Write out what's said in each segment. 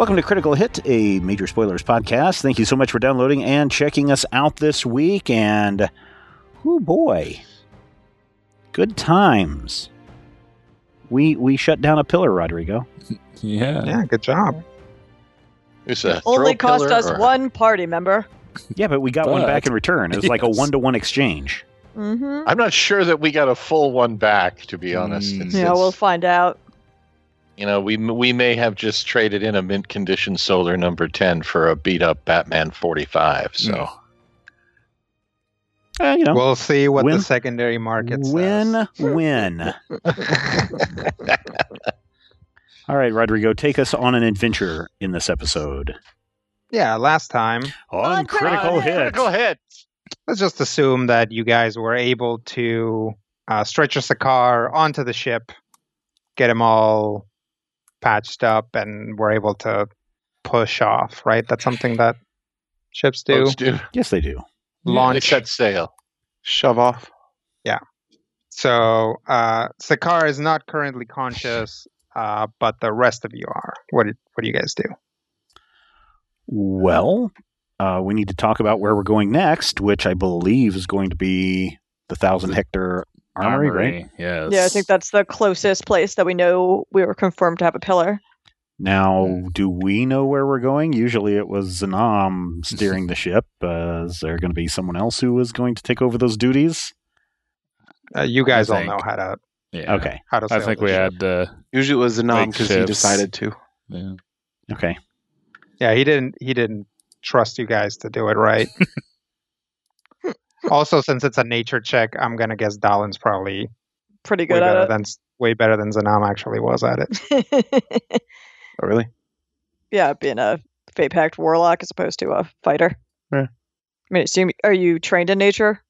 Welcome to Critical Hit, a major spoilers podcast. Thank you so much for downloading and checking us out this week. And, oh boy, good times. We we shut down a pillar, Rodrigo. Yeah. Yeah, good job. It's a Only cost us or- one party member. Yeah, but we got one back in return. It was like a one to one exchange. Mm-hmm. I'm not sure that we got a full one back. To be honest, Mm. It's- Yeah, it's- we'll find out. You know we we may have just traded in a mint condition solar number ten for a beat up Batman 45. So Mm. Uh, you know, We'll see what Win- the secondary market says. win win. All right, Rodrigo, take us on an adventure in this episode Yeah, last time, on, On critical Critical hit. critical hit. let's just assume that you guys were able to uh, stretcher Sakar onto the ship, get them all patched up, and were able to push off, right? That's something that ships do. Folks do. Yes, they do. They Launch. set sail. shove off. Yeah. So uh, Sakar is not currently conscious, uh, but the rest of you are. What did, what do you guys do? Well, uh, we need to talk about where we're going next, which I believe is going to be the thousand hectare armory, right? Yes. Yeah, I think that's the closest place that we know we were confirmed to have a pillar. Now, do we know where we're going? Usually it was Zanam steering the ship. Uh, is there going to be someone else who is going to take over those duties? Uh, you guys all think- know how to Yeah. Okay. how to. I think the we ship. had. Uh, Usually it was Zanam because he decided to. yeah. Okay. Yeah, he didn't. He didn't trust you guys to do it right. also, since it's a nature check, I'm gonna guess Dalin's probably Pretty way good better at than way better than Zanam actually was at it. it. Oh, really? yeah, being a Fate Pact warlock as opposed to a fighter. Yeah. I mean, assume, are you trained in nature?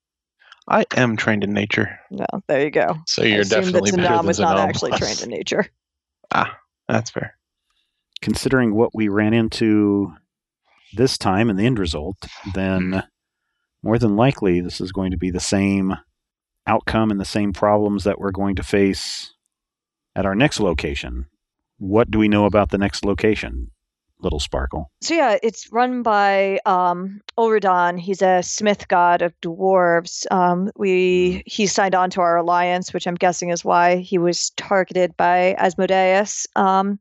I am trained in nature. No, there you go. So I you're assume definitely that better Zanam than was not Zanam actually was. trained in nature. Ah, that's fair. Considering what we ran into this time and the end result, then more than likely this is going to be the same outcome and the same problems that we're going to face at our next location. What do we know about the next location, Little Sparkle? So yeah, it's run by um. He's a smith god of dwarves. Um we he signed on to our alliance, which I'm guessing is why he was targeted by Asmodeus. Um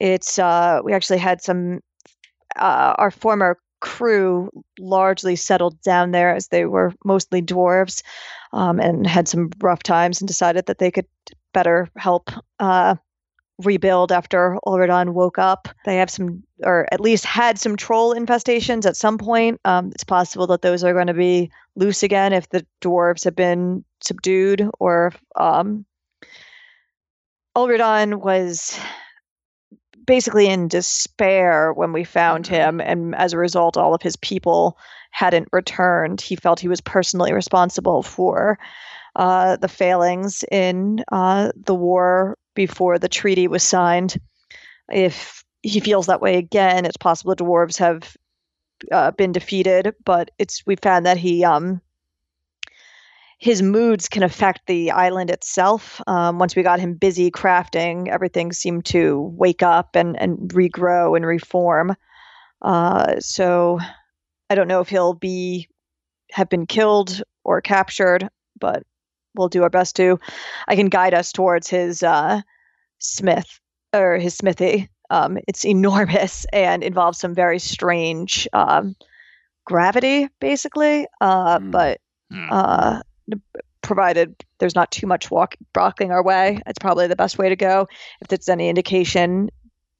it's uh we actually had some uh our former crew largely settled down there as they were mostly dwarves um, and had some rough times and decided that they could better help uh, rebuild after Ulridon woke up. They have some, or at least had some troll infestations at some point. Um, it's possible that those are going to be loose again if the dwarves have been subdued or um, was basically in despair when we found him and as a result all of his people hadn't returned he felt he was personally responsible for uh, the failings in uh, the war before the treaty was signed. If he feels that way again, it's possible the dwarves have uh, been defeated, but it's we found that he um his moods can affect the island itself. Um, once we got him busy crafting, everything seemed to wake up and and regrow and reform. Uh, so I don't know if he'll be have been killed or captured, but we'll do our best to. I can guide us towards his uh, smith or his smithy. Um, it's enormous and involves some very strange um, gravity, basically. Uh, Hmm. But Hmm. uh, provided there's not too much walk blocking our way, it's probably the best way to go. If there's any indication,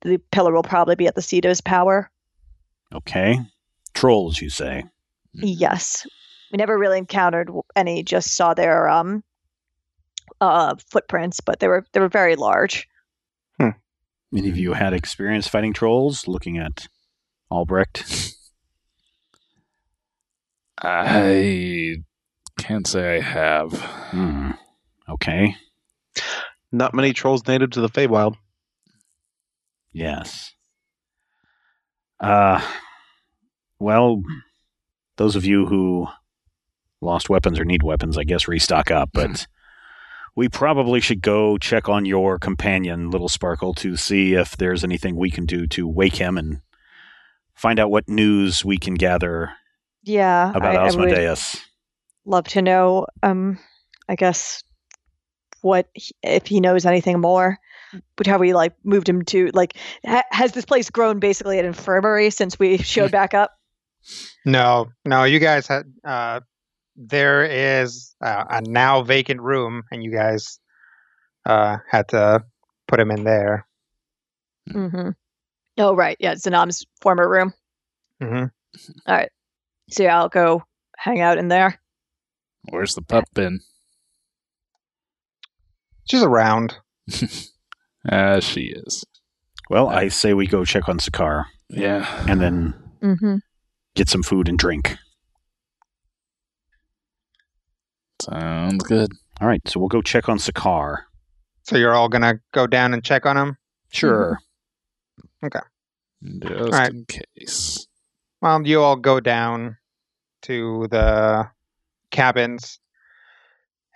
the pillar will probably be at the seat of his power. Okay. Trolls, you say? Yes. We never really encountered any, just saw their um uh footprints, but they were they were very large. Any of you had experience fighting trolls? Looking at Albrecht. I can't say I have. Hmm. Okay. Not many trolls native to the Feywild. Yes. Uh, well, those of you who lost weapons or need weapons, I guess restock up. But we probably should go check on your companion, Little Sparkle, to see if there's anything we can do to wake him and find out what news we can gather Yeah, about I, I would Asmodeus. Love to know. Um, I guess what he, if he knows anything more. But how we like moved him to like ha- has this place grown basically an infirmary since we showed back up? No, no, you guys had. Uh, there is uh, a now vacant room, and you guys uh, had to put him in there. Mm-hmm. Oh right, yeah, Zanam's former room. Mm-hmm. All right. So yeah, I'll go hang out in there. Where's the pup been? She's around. As she is. Well, I say we go check on Sakar Yeah. and then Mm-hmm. get some food and drink. Sounds good. All right, so we'll go check on Sakar. So you're all gonna go down and check on him. Sure. Okay. Just Right. in case. Well, you all go down to the cabins,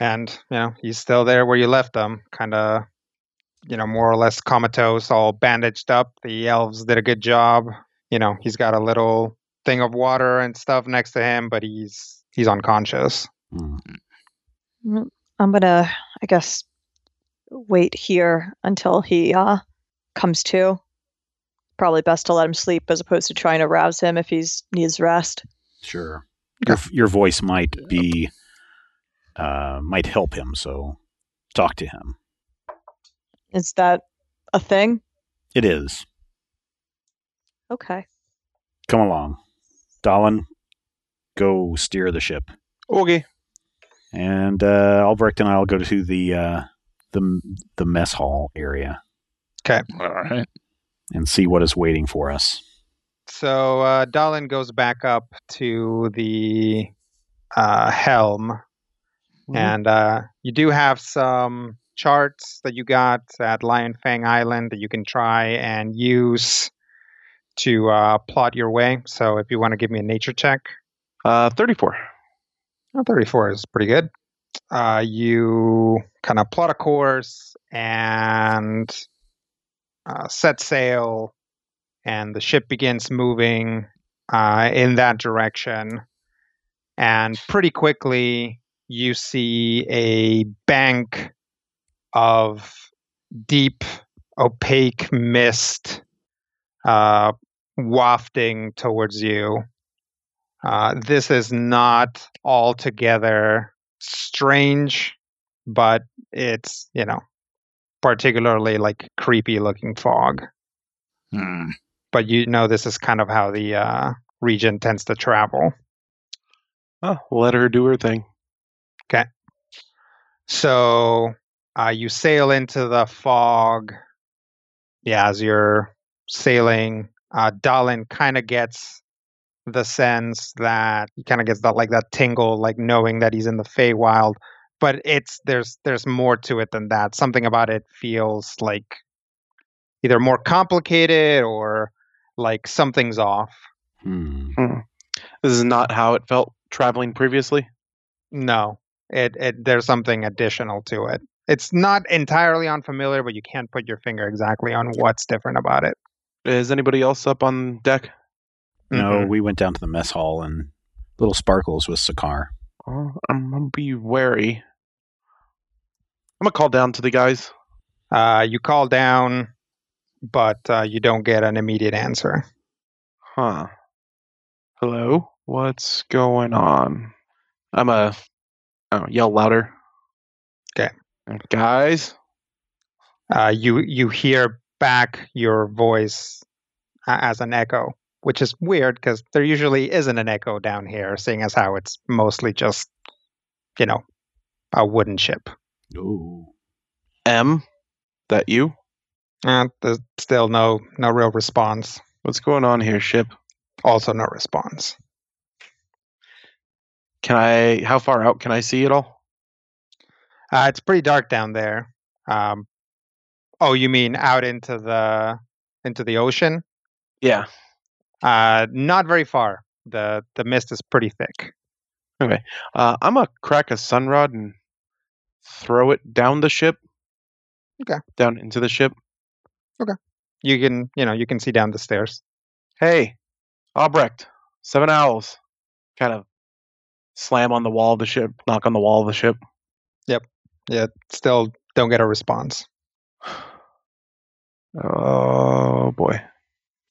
and you know he's still there where you left him, kind of, you know, more or less comatose, all bandaged up. The elves did a good job. You know, he's got a little thing of water and stuff next to him, but he's he's unconscious. Hmm. Mm, I'm gonna, I guess, wait here until he uh comes to. Probably best to let him sleep as opposed to trying to rouse him if he's needs rest. Sure. Your, your voice might be uh, might help him, so talk to him. Is that a thing? It is. Okay. Come along, Dallin. Go steer the ship, Okay. and uh, Albrecht and I'll go to the uh, the the mess hall area Okay. All right. and see what is waiting for us. So uh, Dalin goes back up to the uh, helm, and uh, you do have some charts that you got at Lion Fang Island that you can try and use to uh, plot your way. So if you want to give me a nature check, Uh, 34. oh, 34 is pretty good. Uh, you kind of plot a course and uh, set sail, and the ship begins moving uh, in that direction. And pretty quickly, you see a bank of deep, opaque mist uh, wafting towards you. Uh, this is not altogether strange, but it's, you know, particularly like creepy looking fog. Hmm. But you know, this is kind of how the uh, region tends to travel. Oh, let her do her thing. Okay. So uh, you sail into the fog. Yeah, as you're sailing, uh, Dalin kind of gets the sense that he kind of gets that like that tingle, like knowing that he's in the Feywild. But it's there's there's more to it than that. Something about it feels like either more complicated or like something's off. Hmm. This is not how it felt traveling previously. No, it, it there's something additional to it. It's not entirely unfamiliar, but you can't put your finger exactly on what's different about it. Is anybody else up on deck? No, Mhm. we went down to the mess hall and little sparkles with Sakar. Oh, I'm gonna be wary. I'm gonna call down to the guys. Uh, you call down, but uh, you don't get an immediate answer. Huh. Hello? What's going on? I'm a oh, yell louder. Okay. Guys? Uh, you you hear back your voice as an echo, which is weird because there usually isn't an echo down here, seeing as how it's mostly just, you know, a wooden ship. Ooh. M? That you? Uh, there's still no no real response. What's going on here, ship? Also no response. Can I how far out can I see it all? Uh, it's pretty dark down there. Um, oh, you mean out into the into the ocean? Yeah. Uh, not very far. the The mist is pretty thick. Okay. Uh, I'm gonna crack a sunrod and throw it down the ship. Okay. Down into the ship. You can, you know, you can see down the stairs. Hey, Albrecht, Seven Owls. Kind of slam on the wall of the ship, knock on the wall of the ship. Yep. Yeah, still don't get a response. Oh boy.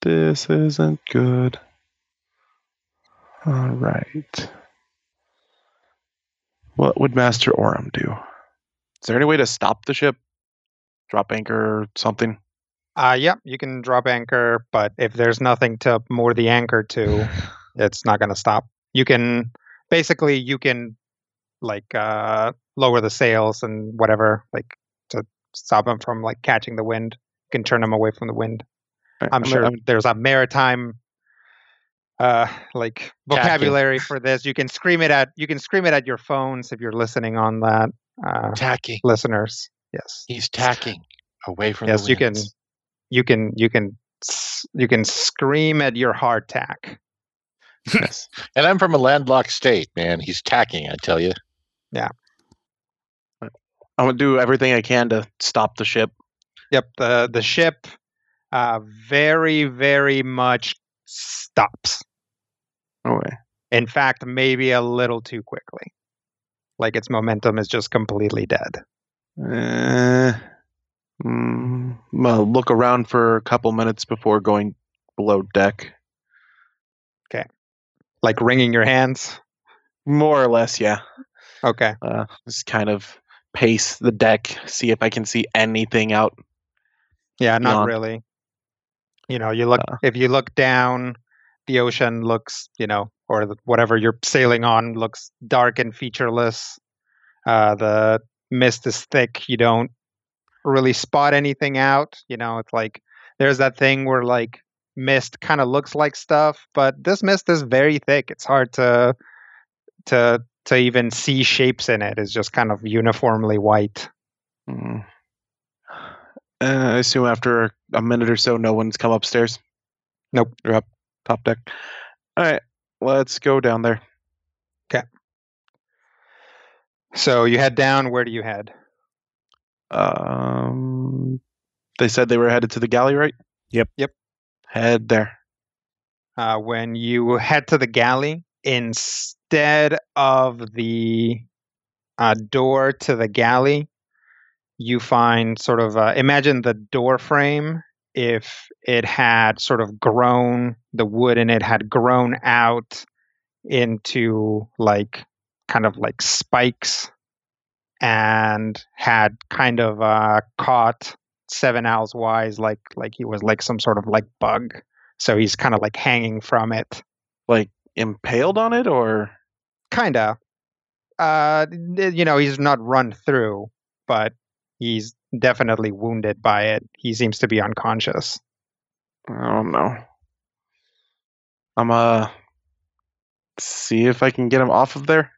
This isn't good. All right. What would Master Oram do? Is there any way to stop the ship? Drop anchor or something? Uh, yeah, you can drop anchor, but if there's nothing to moor the anchor to, it's not going to stop. You can basically you can like uh, lower the sails and whatever, like to stop them from like catching the wind. You can turn them away from the wind. I- I'm sure I'm- there's a maritime uh like vocabulary for this. You can scream it at you can scream it at your phones if you're listening on that. Uh, Tacking. listeners, yes, He's tacking away from yes, you can. You can, you can, you can scream at your hard tack. yes. And I'm from a landlocked state, man. He's tacking, I tell you. Yeah. I'm gonna do everything I can to stop the ship. Yep, the the ship, uh, very very much stops. Okay. In fact, maybe a little too quickly. Like its momentum is just completely dead. Uh, mm, look around for a couple minutes before going below deck. Okay. Like wringing your hands. More or less, yeah. Okay. Uh, just kind of pace the deck, see if I can see anything out. Yeah, not Beyond. really. You know, you look Uh. if you look down, the ocean looks, you know, or the, whatever you're sailing on looks dark and featureless. Uh, the mist is thick. You don't really spot anything out. You know, it's like there's that thing where like mist kind of looks like stuff, but this mist is very thick. It's hard to to to even see shapes in it. It's just kind of uniformly white. Mm. Uh, I assume after a minute or so, no one's come upstairs. Nope. They're up top deck. All right, let's go down there. Okay. So you head down. Where do you head? Um, they said they were headed to the galley, right? Yep. Yep. Head there. uh, when you head to the galley, instead of the uh, door to the galley, you find sort of uh, imagine the door frame if it had sort of grown, the wood in it had grown out into like kind of like spikes and had kind of uh, caught seven owls wise like like he was like some sort of like bug. So he's kind of like hanging from it. Like impaled on it, or? Kind of uh you know he's not run through but he's definitely wounded by it. He seems to be unconscious. I don't know. I'm uh see if I can get him off of there.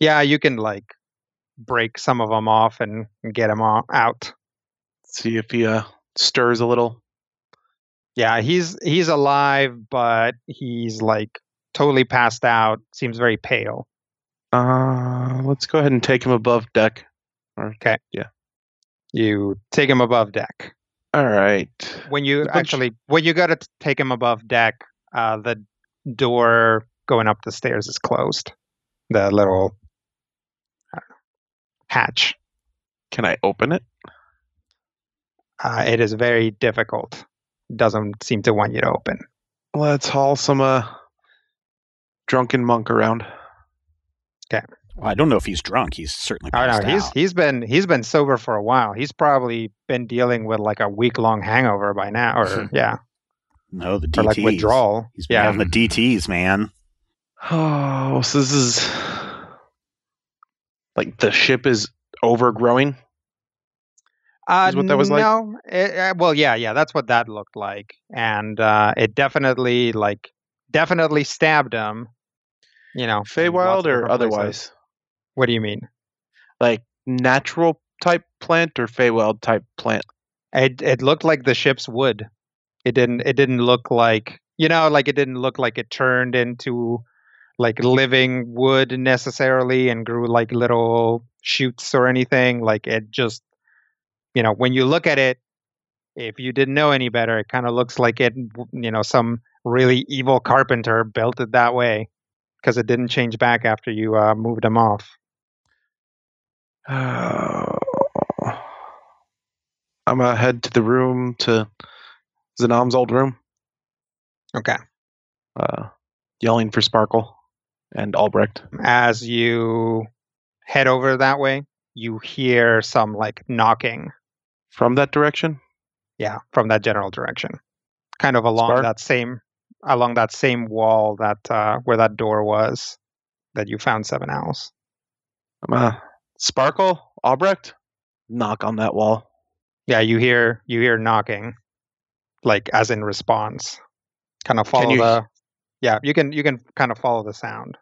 yeah you can like break some of them off and get him out See if he uh stirs a little. yeah he's he's alive but he's like totally passed out seems very pale Uh, let's go ahead and take him above deck. Okay. Yeah. you take him above deck All right. when you actually when you got to take him above deck uh the door going up the stairs is closed the little I don't know, hatch. Can I open it? uh, it is very difficult. Doesn't seem to want you to open. Let's haul some uh drunken monk around. Well, I don't know if he's drunk. He's certainly i passed know. he's out. he's been he's been sober for a while. He's probably been dealing with like a week long hangover by now or yeah. No, the or like withdrawal. He's been yeah. having the DTs, man. Oh, so this is like the ship is overgrowing. Uh, is what that was like? No, it, uh, well, yeah, yeah, that's what that looked like, and uh, it definitely, like, definitely stabbed him. You know, Feywild or otherwise? What do you mean? Like natural type plant or Feywild type plant? It it looked like the ship's wood. It didn't. It didn't look like you know, like it didn't look like it turned into like living wood necessarily and grew like little shoots or anything. Like it just, you know, when you look at it, if you didn't know any better, it kind of looks like it, you know, some really evil carpenter built it that way because it didn't change back after you uh, moved them off. Uh, I'm gonna head to the room to Zanam's old room, Okay. uh, yelling for Sparkle and Albrecht. As you head over that way, you hear some like knocking. From that direction? Yeah, from that general direction, kind of along Spark? that same along that same wall that uh, where that door was that you found seven owls. I'm gonna Sparkle, Albrecht, knock on that wall. Yeah, you hear you hear knocking, like as in response. Kind of follow you- the. Yeah, you can you can kind of follow the sound.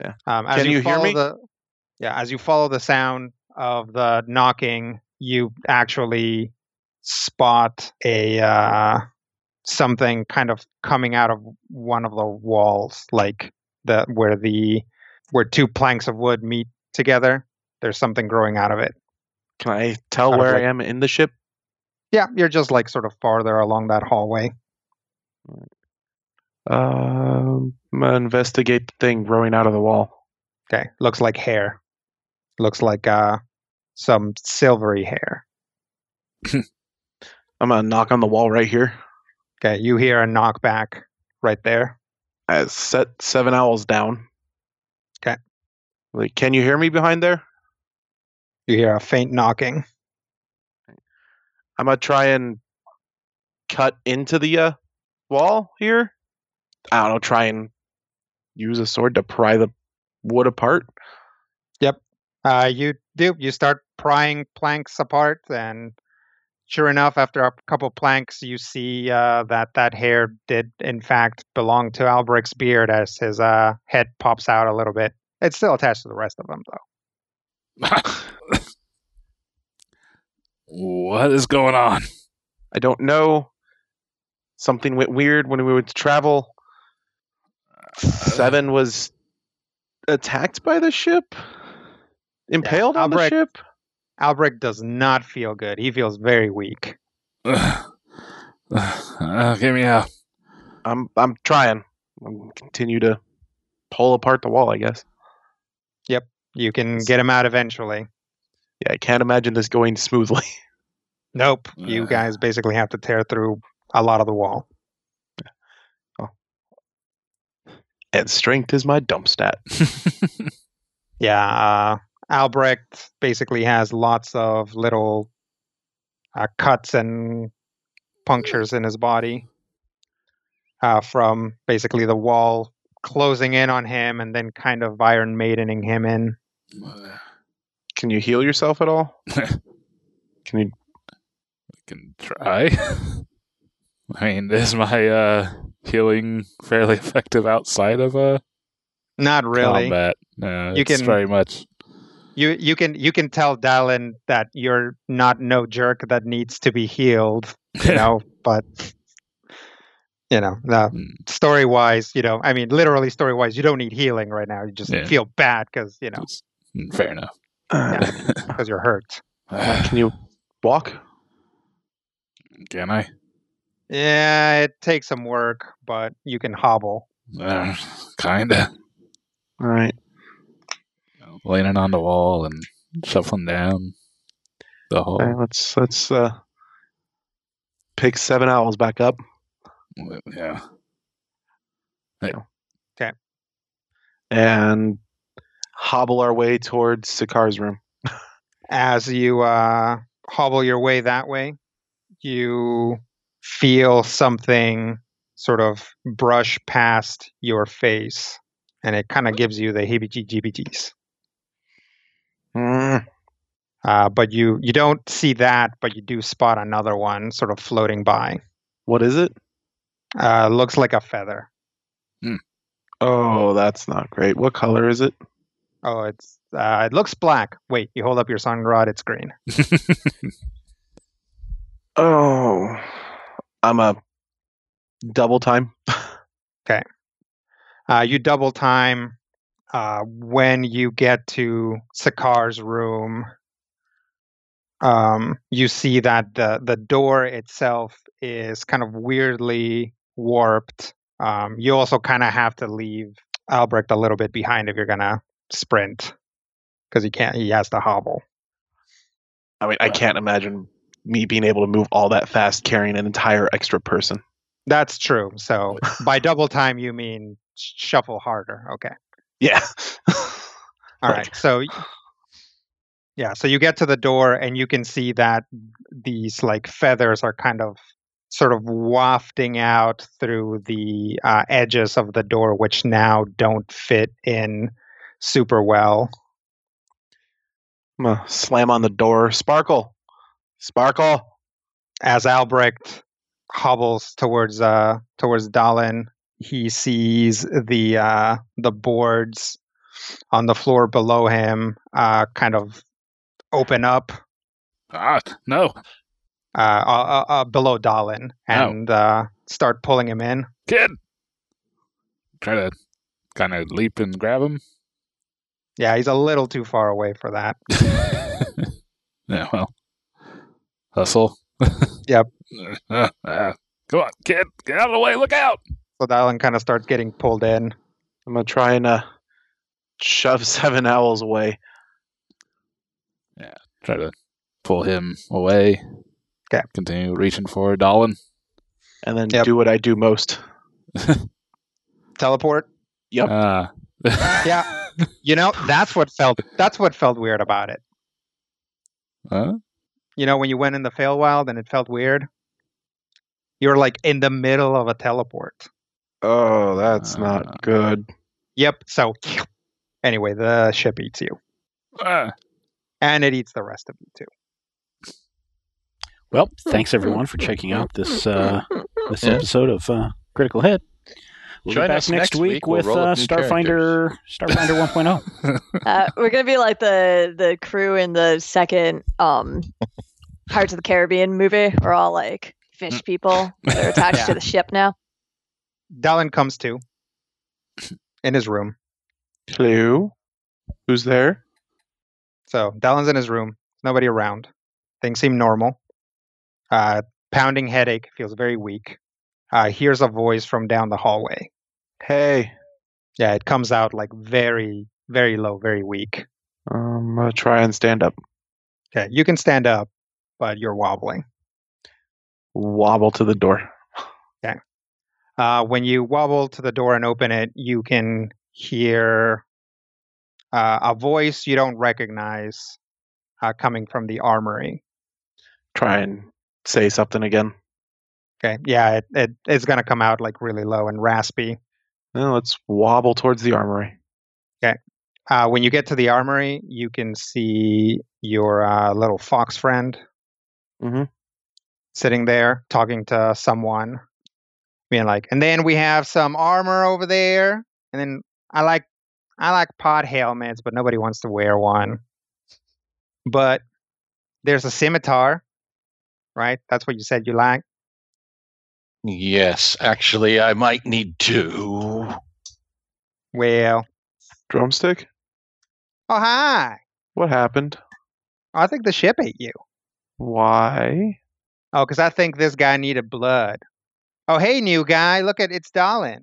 Yeah. Um, as Can you, you hear follow me? the. Yeah, as you follow the sound of the knocking, you actually spot a uh, something kind of coming out of one of the walls, like the where the where two planks of wood meet together. There's something growing out of it. Can I tell where like- I am in the ship? Yeah, you're just like sort of farther along that hallway. Um, I'm investigate the thing growing out of the wall. Okay, looks like hair. Looks like uh some silvery hair. I'm gonna knock on the wall right here. Okay, you hear a knock back right there. I set seven owls down. 'Kay. Like, can you hear me behind there? You hear a faint knocking. I'm gonna try and cut into the uh, wall here. I don't know. Try and use a sword to pry the wood apart. Yep. Uh, you do. You start prying planks apart, and sure enough, after a couple planks, you see uh, that that hair did in fact belong to Albrecht's beard, as his uh, head pops out a little bit. It's still attached to the rest of them, though. what is going on? I don't know. Something went weird when we went to travel. Seven was attacked by the ship, impaled on the Albrecht- ship. Albrecht does not feel good. He feels very weak. Uh, get me out. I'm I'm trying. I'm continue to pull apart the wall. I guess. Yep, you can get him out eventually. Yeah, I can't imagine this going smoothly. Nope. You guys basically have to tear through a lot of the wall. And strength is my dump stat. Yeah. Uh, Albrecht basically has lots of little uh, cuts and punctures in his body uh, from basically the wall closing in on him and then kind of Iron Maidening him in. Can you heal yourself at all? Can you? can try. I mean, is my uh, healing fairly effective outside of a Not really. combat? No, You it's can- very much. You you can you can tell Dallin that you're not no jerk that needs to be healed, you know, but you know, the Mm, story wise, you know, I mean, literally story wise, you don't need healing right now. You just Yeah. feel bad because you know it's- mm, fair enough. Because you're hurt. can you walk? can I? Yeah, it takes some work, but you can hobble. Uh, kinda. All right. Leaning on the wall and shuffling down the hall. All right, let's let's uh pick seven owls back up. Yeah. Okay. And hobble our way towards Sakar's room. As you uh, hobble your way that way, you feel something sort of brush past your face, and it kind of gives you the heebie-jeebies. Mm, Uh, but you you don't see that, but you do spot another one sort of floating by. what is it? Uh, looks like a feather. Oh, that's not great. What color is it? Oh, it's uh, it looks black. Wait, you hold up your sun rod, it's green. Oh, I'm a double time. Okay. Uh, you double time uh, when you get to Sakar's room. Um, you see that the the door itself is kind of weirdly warped. Um, you also kind of have to leave Albrecht a little bit behind if you're gonna sprint, because he can't. He has to hobble. I mean, I can't imagine me being able to move all that fast carrying an entire extra person. That's true. So by double time, you mean shuffle harder. Okay. Yeah. All right. So yeah, so you get to the door and you can see that these like feathers are kind of sort of wafting out through the uh, edges of the door, which now don't fit in super well. I'm gonna slam on the door. Sparkle. Sparkle. As Albrecht hobbles towards uh towards Dalin, he sees the uh the boards on the floor below him uh kind of open up Ah, no. uh, uh, uh, below Dalin and uh, start pulling him in. Kid! Try to kind of leap and grab him. Yeah, he's a little too far away for that. yeah, well. Hustle. Yep. Uh, uh, come on, kid. Get out of the way. Look out. So Dalin kind of starts getting pulled in. I'm gonna try and uh, shove seven owls away. Yeah, try to pull him away. 'Kay. Continue reaching for Dolan. and then Yep. do what I do most. Teleport. Yep. Ah. Yeah. You know, that's what felt that's what felt weird about it. Huh? You know, when you went in the Feywild and it felt weird. You're like in the middle of a teleport. Oh, that's Uh. not good. Yep. So anyway, the ship eats you. Ah. And it eats the rest of you too. Well, thanks everyone for checking out this uh, this Yeah. episode of uh, Critical Hit. We'll Join be back us next, next week, week. We'll with uh, Starfinder Starfinder 1.0. Uh, we're gonna be like the the crew in the second um Pirates of the Caribbean movie. We're all like fish people. They're attached Yeah. to the ship now. Dalin comes to in his room. Hello. Who's there? So Dalin's in his room. Nobody around. Things seem normal. Uh, pounding headache feels very weak. Uh, hears a voice from down the hallway. Hey. Yeah, it comes out like very, very low, very weak. I'm gonna try and stand up. Okay, you can stand up, but you're wobbling. Wobble to the door. Uh, when you wobble to the door and open it, you can hear uh, a voice you don't recognize uh, coming from the armory. Try and say something again. Okay, yeah, it, it it's gonna come out like really low and raspy. Well, let's wobble towards the armory. Uh, when you get to the armory, you can see your uh, little fox friend Mhm. sitting there talking to someone, being like, "And then we have some armor over there, and then I like I like pod helmets, but nobody wants to wear one. But there's a scimitar, right? That's what you said you like. Yes, actually, I might need two. Well, Drumstick? oh hi, What happened? I think the ship ate you. Why? Oh, because I think this guy needed blood. Oh, hey, new guy, look at it's Dalin.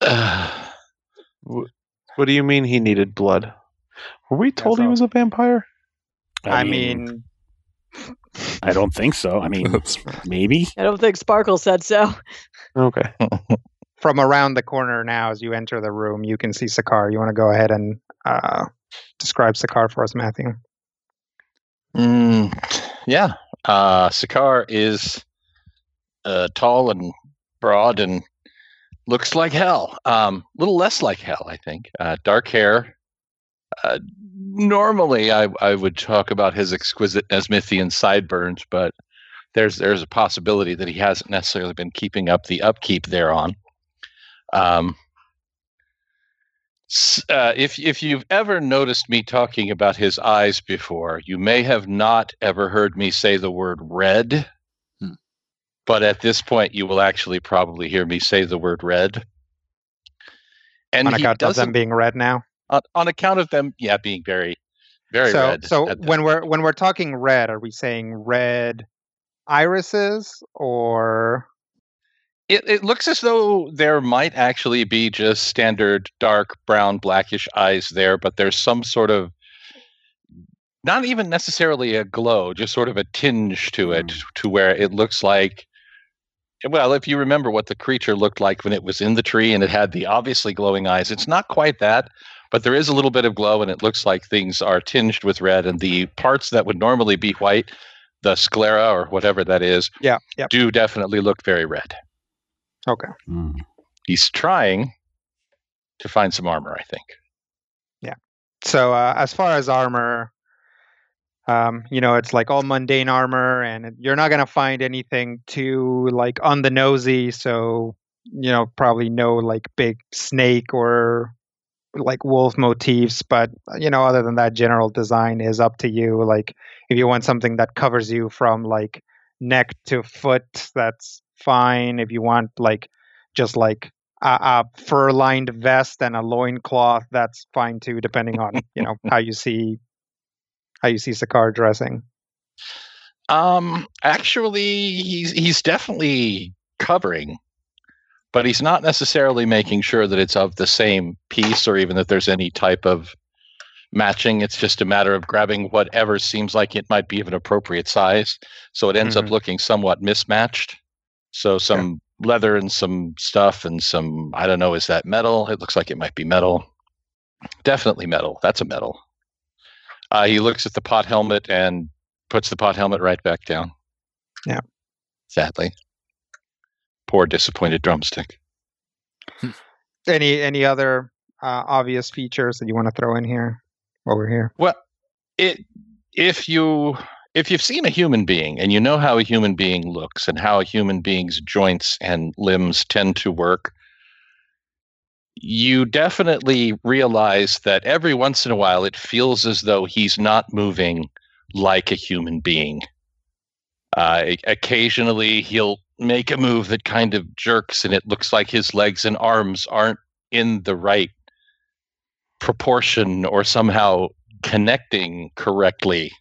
What do you mean he needed blood? Were we told he was a vampire? I, mean, I don't think so. I mean, maybe. I don't think Sparkle said so. Okay. from around the corner now, as you enter the room, you can see Sakar. You want to go ahead and uh, describe Sakar for us, Matthew? Mm, yeah, uh, Sakar is uh, tall and broad and looks like hell. A um, little less like hell, I think. Uh, dark hair. Uh, normally, I, I would talk about his exquisite Nesmithian sideburns, but there's there's a possibility that he hasn't necessarily been keeping up the upkeep thereon. Um, uh, if if you've ever noticed me talking about his eyes before, you may have not ever heard me say the word red. Hmm. But at this point, you will actually probably hear me say the word red. and on account of them being red now. on, on account of them, yeah, being very, very so red. so when we're when we're talking red, are we saying red irises or it, it looks as though there might actually be just standard dark brown blackish eyes there, but there's some sort of not even necessarily a glow, just sort of a tinge to it, mm. to where it looks like. Well, if you remember what the creature looked like when it was in the tree and it had the obviously glowing eyes, it's not quite that, but there is a little bit of glow and it looks like things are tinged with red. And the parts that would normally be white, the sclera or whatever that is, yeah yeah do definitely look very red. Okay Hmm. He's trying to find some armor, I think. Yeah. So uh, as far as armor, um, you know, it's like all mundane armor, and you're not gonna find anything too like on the nosy. So you know, probably no like big snake or like wolf motifs. But you know, other than that, general design is up to you. Like if you want something that covers you from like neck to foot, that's fine. If you want like just like a, a fur-lined vest and a loincloth, that's fine too, depending on you know how you see how you see Sakar dressing. Um, actually, he's he's definitely covering, but he's not necessarily making sure that it's of the same piece or even that there's any type of matching. It's just a matter of grabbing whatever seems like it might be of an appropriate size. So it ends Mhm. up looking somewhat mismatched. So some leather and some stuff and some I don't know, is that metal? It looks like it might be metal. Definitely metal. That's a metal. Uh, he looks at the pot helmet and puts the pot helmet right back down. Yeah. Sadly. Poor disappointed drumstick. Any any other uh, obvious features that you want to throw in here while we're here? Well, it if you if you've seen a human being and you know how a human being looks and how a human being's joints and limbs tend to work, you definitely realize that every once in a while it feels as though he's not moving like a human being. Uh, occasionally, he'll make a move that kind of jerks, and it looks like his legs and arms aren't in the right proportion or somehow connecting correctly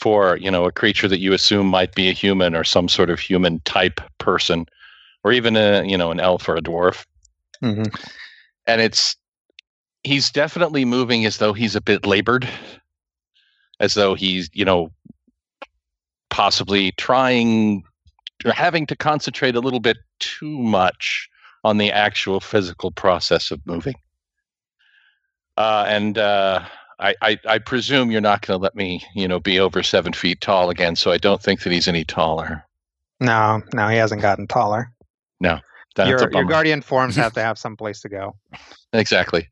for you know a creature that you assume might be a human or some sort of human type person or even a you know an elf or a dwarf Mm-hmm. and it's he's definitely moving as though he's a bit labored as though he's you know possibly trying or having to concentrate a little bit too much on the actual physical process of moving uh, and uh, I, I, I presume you're not going to let me you know be over seven feet tall again so i don't think that he's any taller No, no, he hasn't gotten taller. That's a your, your guardian forms have to have some place to go. Exactly.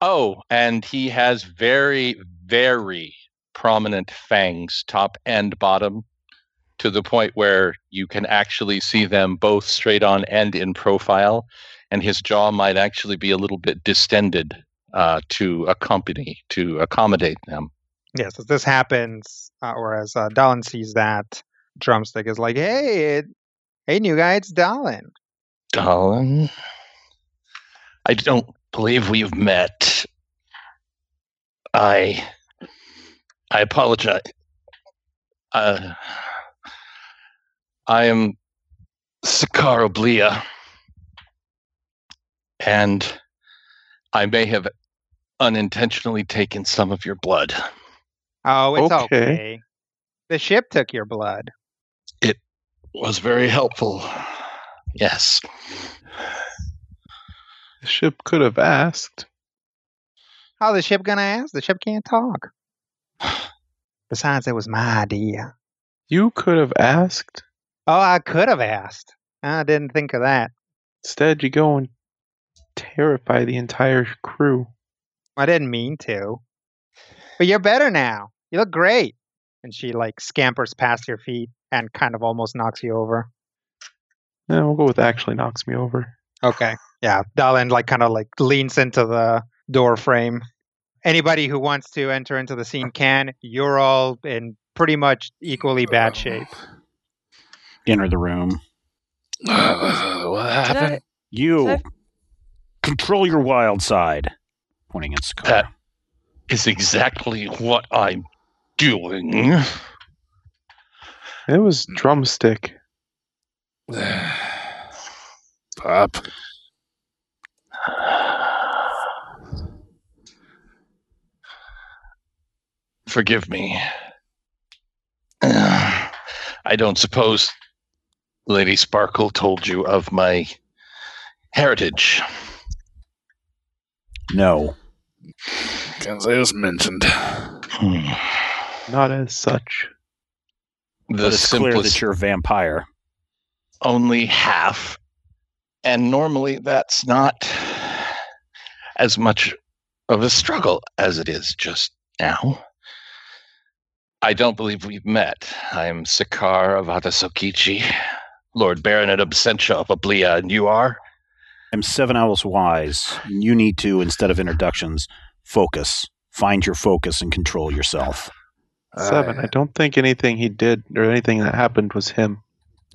Oh, and he has very, very prominent fangs, top and bottom, to the point where you can actually see them both straight on and in profile. And his jaw might actually be a little bit distended uh, to accompany, to accommodate them. Yes, as this happens, uh, or as uh, Dallin sees that, Drumstick is like, "Hey, it, hey, new guy, it's Dallin." Darling, I don't believe we've met. I I apologize. Uh, I am Sakar Oblia, and I may have unintentionally taken some of your blood. Oh, it's okay. Okay. The ship took your blood. It was very helpful. Yes. The ship could have asked. How the ship gonna ask? The ship can't talk. Besides, it was my idea. You could have asked. Oh, I could have asked. I didn't think of that. Instead, you go and terrify the entire crew. I didn't mean to. But you're better now. You look great. And she like scampers past your feet and kind of almost knocks you over. Yeah, we'll go with actually knocks me over. Okay. Yeah. Dallin like kind of like leans into the door frame. Anybody who wants to enter into the scene can. You're all in pretty much equally bad shape. Enter the room. Uh, what Did I- happened? You Did control your wild side. Pointing at Sakar. That- Is exactly what I'm doing. It was drumstick. Pop. Forgive me. I don't suppose Lady Sparkle told you of my heritage. no. Can't say it was mentioned. Hmm. Not as such. The But it's clear that you're a vampire. only half. And normally that's not as much of a struggle as it is just now. I don't believe we've met. I'm Sakar of Atasokichi, Lord Baronet Absentia of Ablia, and you are? I'm seven hours wise. You need to, instead of introductions, focus. Find your focus and control yourself. Seven. I don't think anything he did or anything that happened was him.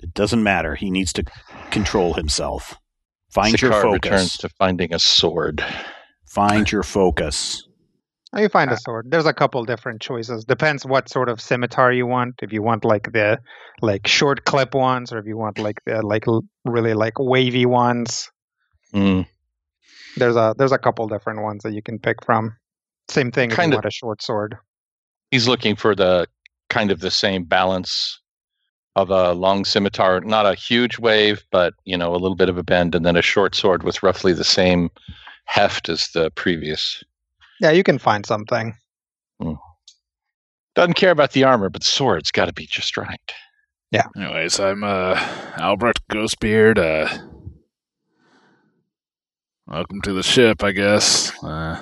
It doesn't matter. He needs to control himself. Find your Sakar focus. returns to finding a sword. Find your focus. Oh, You find a uh, sword. There's a couple different choices. Depends what sort of scimitar you want. If you want like the like short clip ones, or if you want like the like really like wavy ones. Hmm. There's a there's a couple different ones that you can pick from. Same thing if Kinda- want a short sword. He's looking for the kind of the same balance of a long scimitar, not a huge wave, but you know, a little bit of a bend, and then a short sword with roughly the same heft as the previous. Yeah, you can find something. Doesn't care about the armor, but the sword's got to be just right. Yeah. Anyways, I'm uh Albrecht Ghostbeard. Uh, welcome to the ship, I guess. Uh,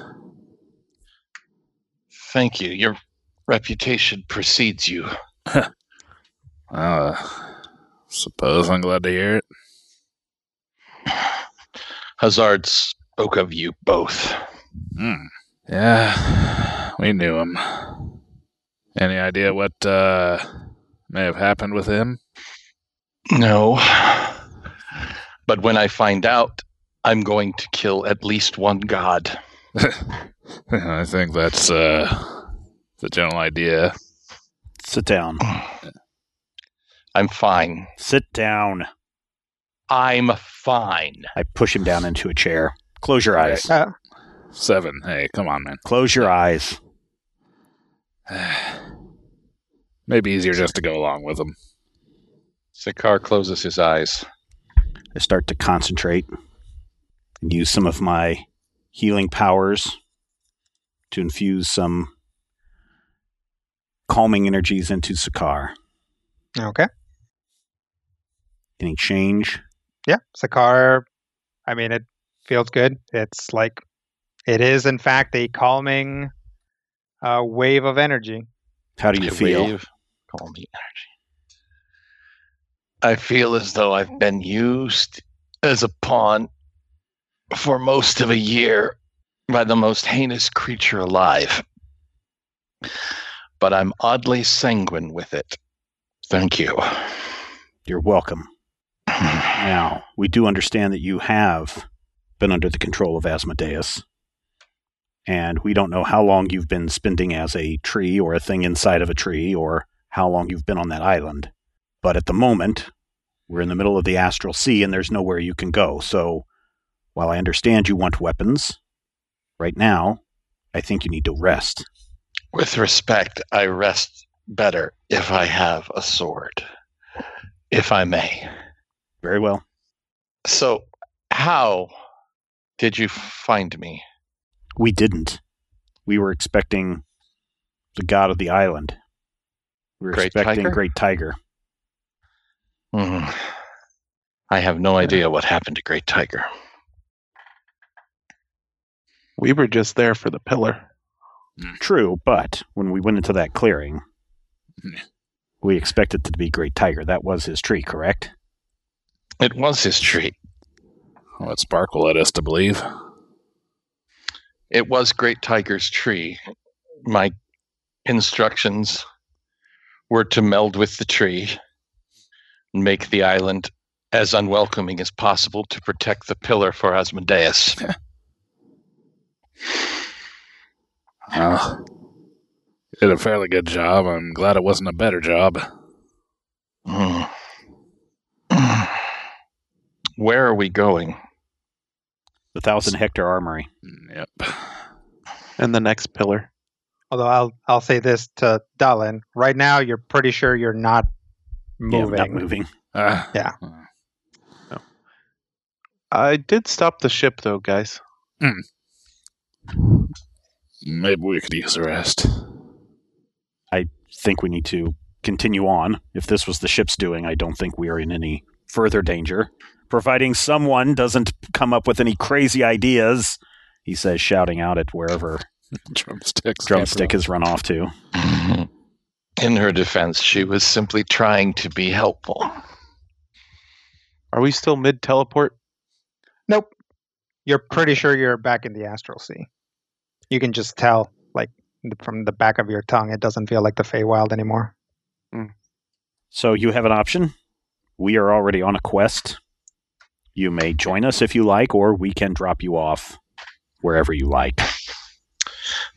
Thank you. Your reputation precedes you. uh, suppose I'm glad to hear it. Hazard spoke of you both. Hmm. Yeah, we knew him. Any idea what uh, may have happened with him? No. But when I find out, I'm going to kill at least one god. I think that's uh, the general idea. Sit down. I'm fine. Sit down. I'm fine. I push him down into a chair. Close your eyes. Uh, Seven. Hey, come on, man. Close your eyes. Maybe easier just to go along with him. Sakar closes his eyes. I start to concentrate and use some of my healing powers to infuse some calming energies into Sakar. okay. Any change? Yeah, Sakar. I mean, it feels good. It's like it is, in fact, a calming uh, wave of energy. How do you A feel? wave, Call me energy. I feel as though I've been used as a pawn for most of a year by the most heinous creature alive. But I'm oddly sanguine with it. Thank you. You're welcome. Now, we do understand that you have been under the control of Asmodeus. And we don't know how long you've been spending as a tree or a thing inside of a tree or how long you've been on that island. But at the moment, we're in the middle of the astral sea and there's nowhere you can go. So, while I understand you want weapons, right now, I think you need to rest. With respect, I rest better if I have a sword, if I may. Very well. So, how did you find me? We didn't. We were expecting the god of the island. We were Great expecting Tiger? Great Tiger. Hmm. I have no idea what happened to Great Tiger. We were just there for the pillar. Hmm. True, but when we went into that clearing, we expected it to be Great Tiger. That was his tree, correct? It was his tree. What Sparkle led us to believe. It was Great Tiger's tree. My instructions were to meld with the tree and make the island as unwelcoming as possible to protect the pillar for Asmodeus. Well, you did a fairly good job. I'm glad it wasn't a better job. Mm. Where are we going? The thousand hectare armory. Mm, Yep. And the next pillar. Although I'll I'll say this to Dalin. Right now, you're pretty sure you're not moving. Yeah, moving. not moving. Uh, Yeah. I did stop the ship though, guys. Maybe we could use a rest. I think we need to continue on. If this was the ship's doing, I don't think we are in any further danger. Providing someone doesn't come up with any crazy ideas, he says, shouting out at wherever Drumsticks. Drumstick has run off to. In her defense, she was simply trying to be helpful. Are we still mid teleport? Nope. You're pretty sure you're back in the astral sea. You can just tell, like from the back of your tongue, it doesn't feel like the Feywild anymore. Hmm. So you have an option. We are already on a quest. You may join us if you like, or we can drop you off wherever you like.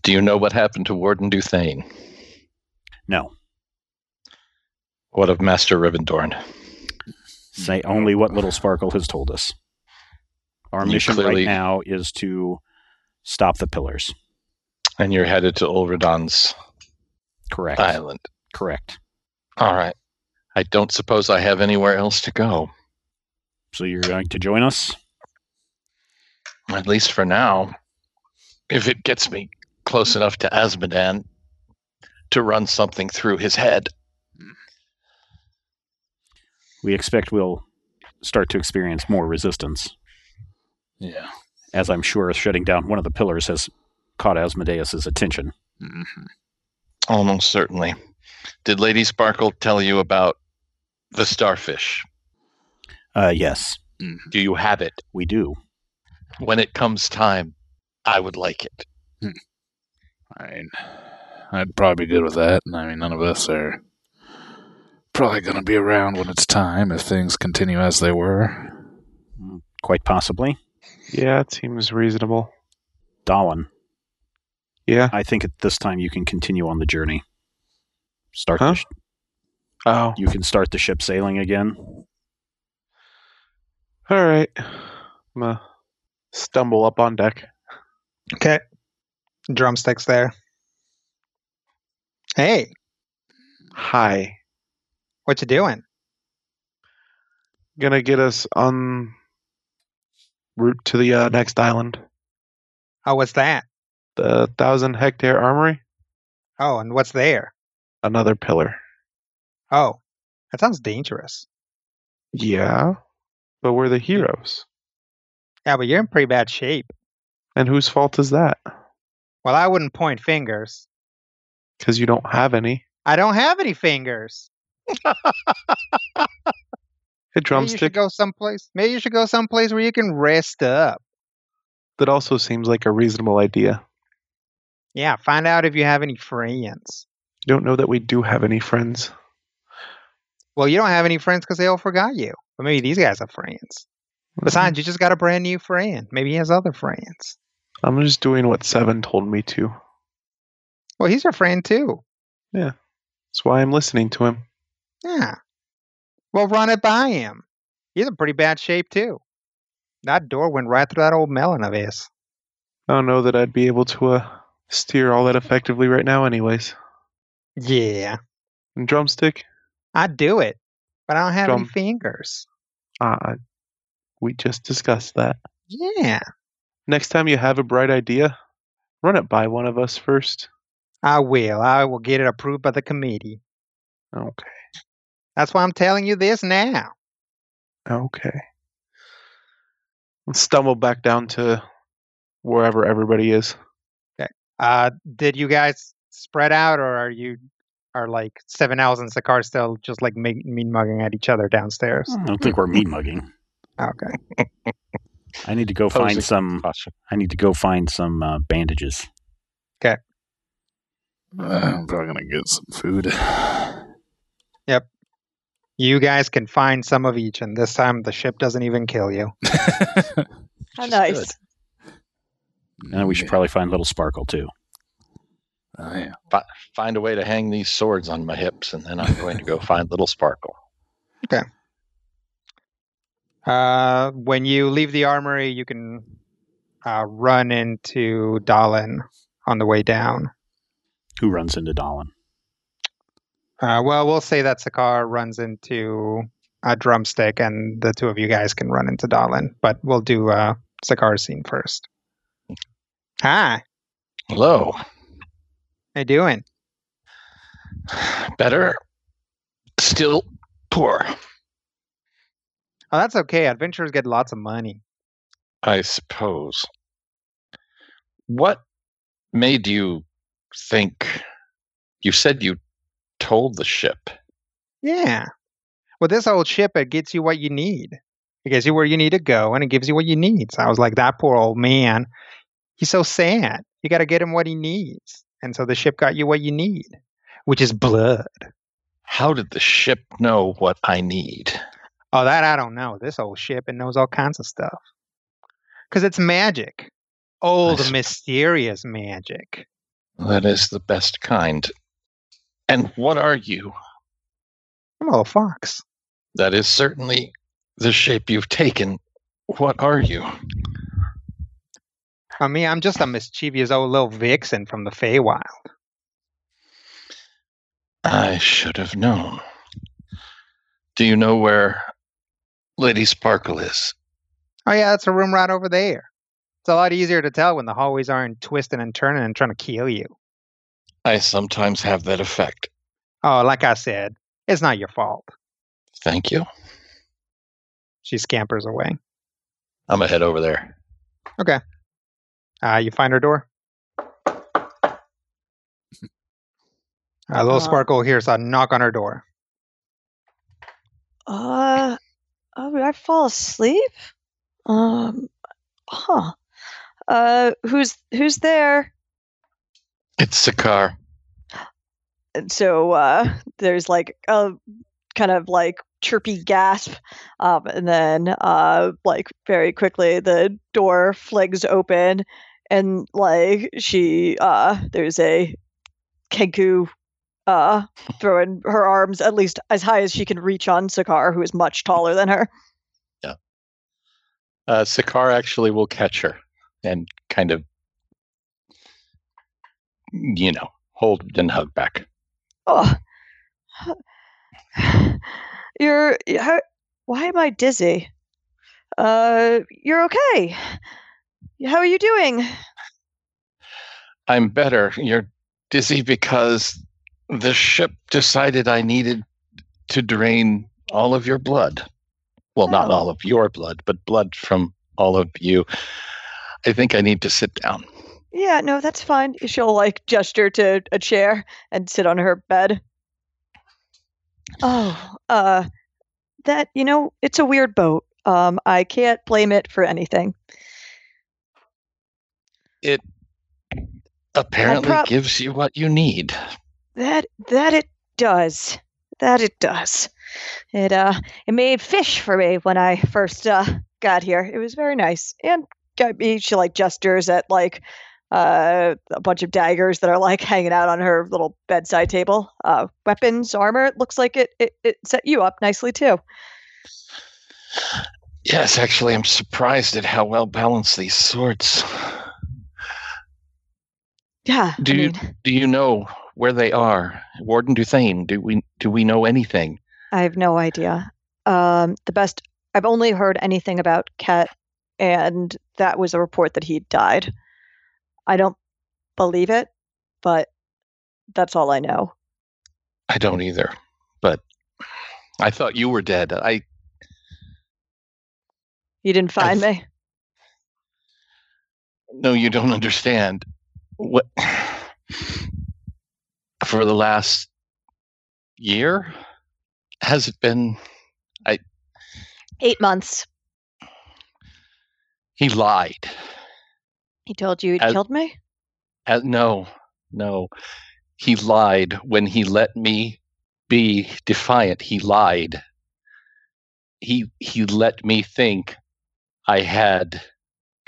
Do you know what happened to Warden Duthane? No, What of Master Rivendorn? say only what Little Sparkle has told us. Our You mission clearly- right now is to stop the pillars. And you're headed to Ulradon's Correct. island. Correct. All right. I don't suppose I have anywhere else to go, So you're going to join us? at least for now. If it gets me close enough to Asmodan to run something through his head. We expect we'll start to experience more resistance, Yeah. as I'm sure shutting down one of the pillars has caught Asmodeus's attention. hmm Almost certainly. Did Lady Sparkle tell you about the starfish? Uh, yes, Do you have it? we do. When it comes time, I would like it. I mean, I'd probably be good with that. I mean, none of us are probably going to be around when it's time if things continue as they were. Quite possibly. Yeah, it seems reasonable. Dalin, Yeah. I think at this time you can continue on the journey. Start Huh? the sh- Oh. you can start the ship sailing again. All right. I'm gonna stumble up on deck. Okay. Drumsticks there. Hey, Hi. what you doing? Gonna get us on route to the uh, next island, Oh, what's that? The thousand hectare armory. Oh, and what's there? Another pillar. Oh, that sounds dangerous. Yeah, but we're the heroes. Yeah, but you're in pretty bad shape. And whose fault is that? Well, I wouldn't point fingers. Because you don't have any. I don't have any fingers. Hey, Maybe you should drumstick. go someplace. Maybe you should go someplace where you can rest up. That also seems like a reasonable idea. Yeah, find out if you have any friends. Don't know that we do have any friends. Well, you don't have any friends because they all forgot you. But maybe these guys have friends. Besides, you just got a brand new friend. Maybe he has other friends. I'm just doing what Seven told me to. Well, he's your friend too. Yeah. That's why I'm listening to him. Yeah. Well, run it by him. He's in pretty bad shape too. That door went right through that old melon of his. I don't know that I'd be able to uh, steer all that effectively right now, anyways. Yeah, And drumstick, I'd do it, but I don't have any fingers. uh, we just discussed that. Yeah, Next time you have a bright idea, run it by one of us first. I will. I will get it approved by the committee. Okay. That's why I'm telling you this now. Okay. Let's stumble back down to wherever everybody is. Uh, did you guys spread out, or are you are like seven owls and Sakar still just like mean mean mugging at each other downstairs? I don't think we're mean mugging. Okay. I need to go find some. I need to go find some uh, bandages. Uh, I'm probably going to get some food. Yep. You guys can find some of each, and this time the ship doesn't even kill you. How nice. good. And we should probably find Little Sparkle too. Oh, yeah. Find a way to hang these swords on my hips, and then I'm going to go find Little Sparkle. Okay. Uh, when you leave the armory, you can uh, run into Dalin on the way down. Who runs into Dalin? Uh, well, we'll say that Sakar runs into a drumstick, and the two of you guys can run into Dalin. But we'll do uh, Sakar's scene first. Hi, Hello. how you doing? Better. Still poor. Oh, that's okay. Adventurers get lots of money. I suppose. What made you think? You said you told the ship. Yeah. Well, this old ship, it gets you what you need. It gets you where you need to go, and it gives you what you need. So I was like, that poor old man. He's so sad. You got to get him what he needs. And so the ship got you what you need, which is blood. How did the ship know what I need? Oh, that I don't know. This old ship, it knows all kinds of stuff. Because it's magic. Old, Nice. mysterious magic. That is the best kind. And what are you? I'm a little fox. That is certainly the shape you've taken. What are you? I mean, I'm just a mischievous old little vixen from the Feywild. I should have known. Do you know where Lady Sparkle is? Oh, yeah, that's a room right over there. It's a lot easier to tell when the hallways aren't twisting and turning and trying to kill you. I sometimes have that effect. Oh, like I said, it's not your fault. Thank you. She scampers away. I'm gonna head over there. Uh, you find her door. A little Uh, sparkle hears a knock on her door. Uh, oh, did I fall asleep? Um, huh. Uh, who's who's there? It's Sakar. And so uh, there's like a kind of like chirpy gasp, um, and then uh, like very quickly the door flings open, and like she uh, there's a Kenku uh throwing her arms at least as high as she can reach on Sakar, who is much taller than her. Yeah. Uh, Sakar actually will catch her and kind of, you know, hold and hug back. Oh, you're. How, why am I dizzy? Uh, you're okay. How are you doing? I'm better. You're dizzy because the ship decided I needed to drain all of your blood. Well, not Oh. all of your blood, but blood from all of you. I think I need to sit down. Yeah, no, that's fine. She'll like gesture to a chair and sit on her bed. Oh, uh, that you know, it's a weird boat. Um, I can't blame it for anything. It apparently prob- gives you what you need. That that it does. That it does. It uh it made fish for me when I first uh got here. It was very nice. And got me she like gestures at like uh a bunch of daggers that are like hanging out on her little bedside table. Uh weapons, armor. It looks like it it, it set you up nicely too. Yes, actually, I'm surprised at how well balanced these swords. Yeah. Do I you do you know where they are, Warden Duthane? Do we do we know anything? I have no idea. Um the best I've only heard anything about Ket and that was a report that he died. I don't believe it, but that's all I know. I don't either. But I thought you were dead. I You didn't find me. no, you don't understand. What for the last year has it been? i Eight months. He lied. He told you he'd killed me? Uh, no, no. He lied when he let me be defiant. He lied he he let me think I had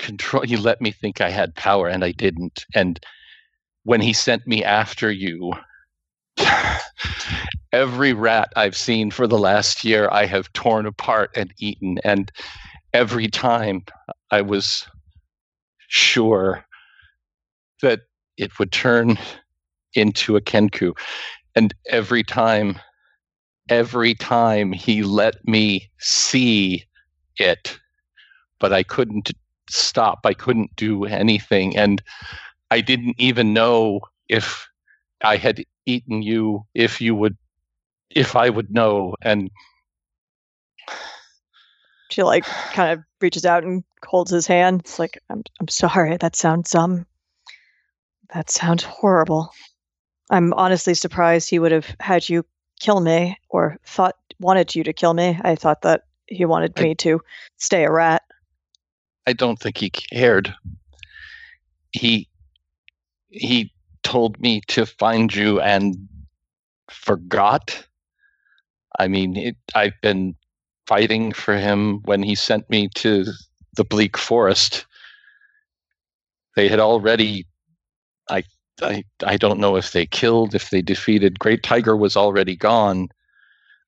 control. He let me think I had power, and I didn't. And when he sent me after you, every rat I've seen for the last year, I have torn apart and eaten. And every time I was sure that it would turn into a Kenku. And every time, every time he let me see it, but I couldn't stop. I couldn't do anything. And I didn't even know if I had eaten you, if you would, if I would know. And She like kind of reaches out and holds his hand. It's like, I'm I'm sorry. That sounds um that sounds horrible. I'm honestly surprised he would have had you kill me or thought wanted you to kill me. I thought that he wanted I- me to stay a rat. I don't think he cared. He he told me to find you and forgot. I mean, it, I've been fighting for him when he sent me to the bleak forest. They had already I I I don't know if they killed, if they defeated Great Tiger was already gone.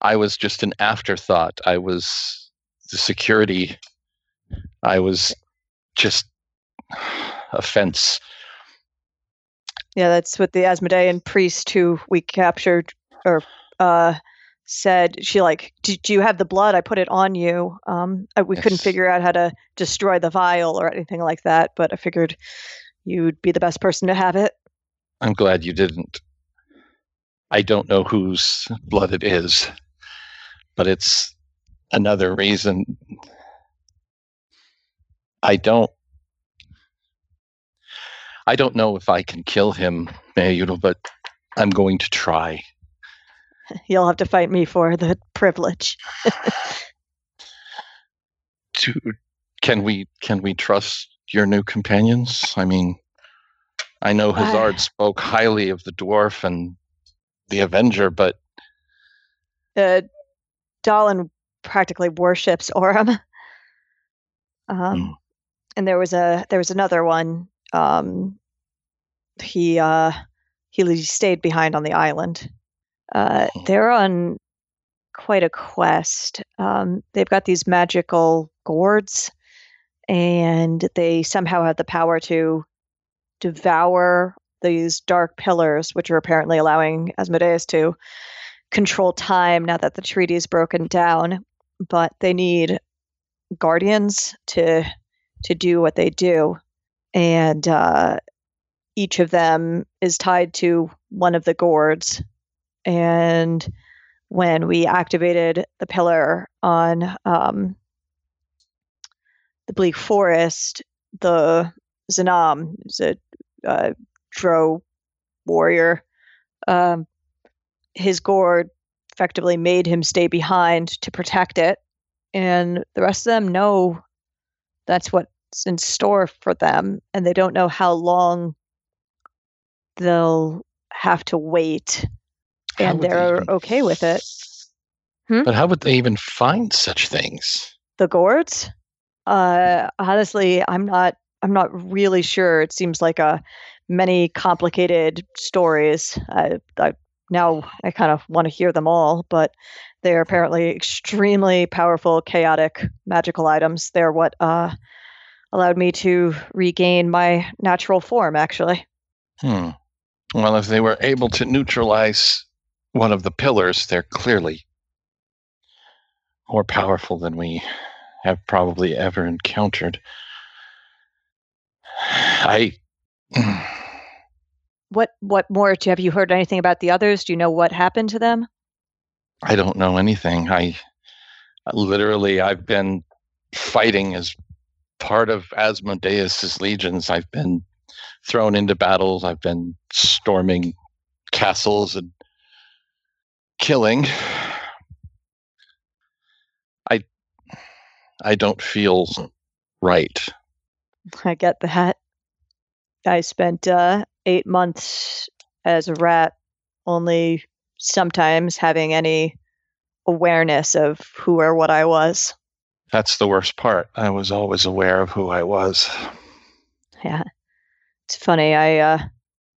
I was just an afterthought. I was the security I was just a fence. Yeah, that's what the Asmodean priest who we captured or uh said. She like, do, do you have the blood? I put it on you. Um, I, we couldn't figure out how to destroy the vial or anything like that, but I figured you'd be the best person to have it. I'm glad you didn't. I don't know whose blood it is, but it's another reason I don't. I don't know if I can kill him, Mayudo, but I'm going to try. You'll have to fight me for the privilege. To can we can we trust your new companions? I mean, I know Hazard spoke highly of the dwarf and the Avenger, but uh, Dalin practically worships Orem. Um, Hmm. And there was a there was another one. Um, he uh, he stayed behind on the island. Uh, Hmm. they're on quite a quest. Um, they've got these magical gourds, and they somehow have the power to devour these dark pillars, which are apparently allowing Asmodeus to control time now that the treaty is broken down. But they need guardians to to do what they do, and uh, each of them is tied to one of the gourds. And when we activated the pillar on um, the bleak forest, the Zanam is a uh, Drow warrior. Um, his gourd effectively made him stay behind to protect it, and the rest of them know that's what's in store for them, and they don't know how long they'll have to wait, how and would they they're even- okay with it. Hmm? But how would they even find such things? the gourds uh honestly i'm not i'm not really sure it seems like a many complicated stories i, I now i kind of want to hear them all but they're apparently extremely powerful chaotic magical items they're what uh allowed me to regain my natural form actually Hmm. Well, if they were able to neutralize one of the pillars, they're clearly more powerful than we have probably ever encountered. I. what what more have you heard anything about the others do you know what happened to them I don't know anything. I literally I've been fighting as part of Asmodeus's legions. I've been thrown into battles. I've been storming castles and killing. I I don't feel right. I get that. I spent uh, eight months as a rat, only sometimes having any awareness of who or what I was. That's the worst part. I was always aware of who I was. Yeah. It's funny. I uh,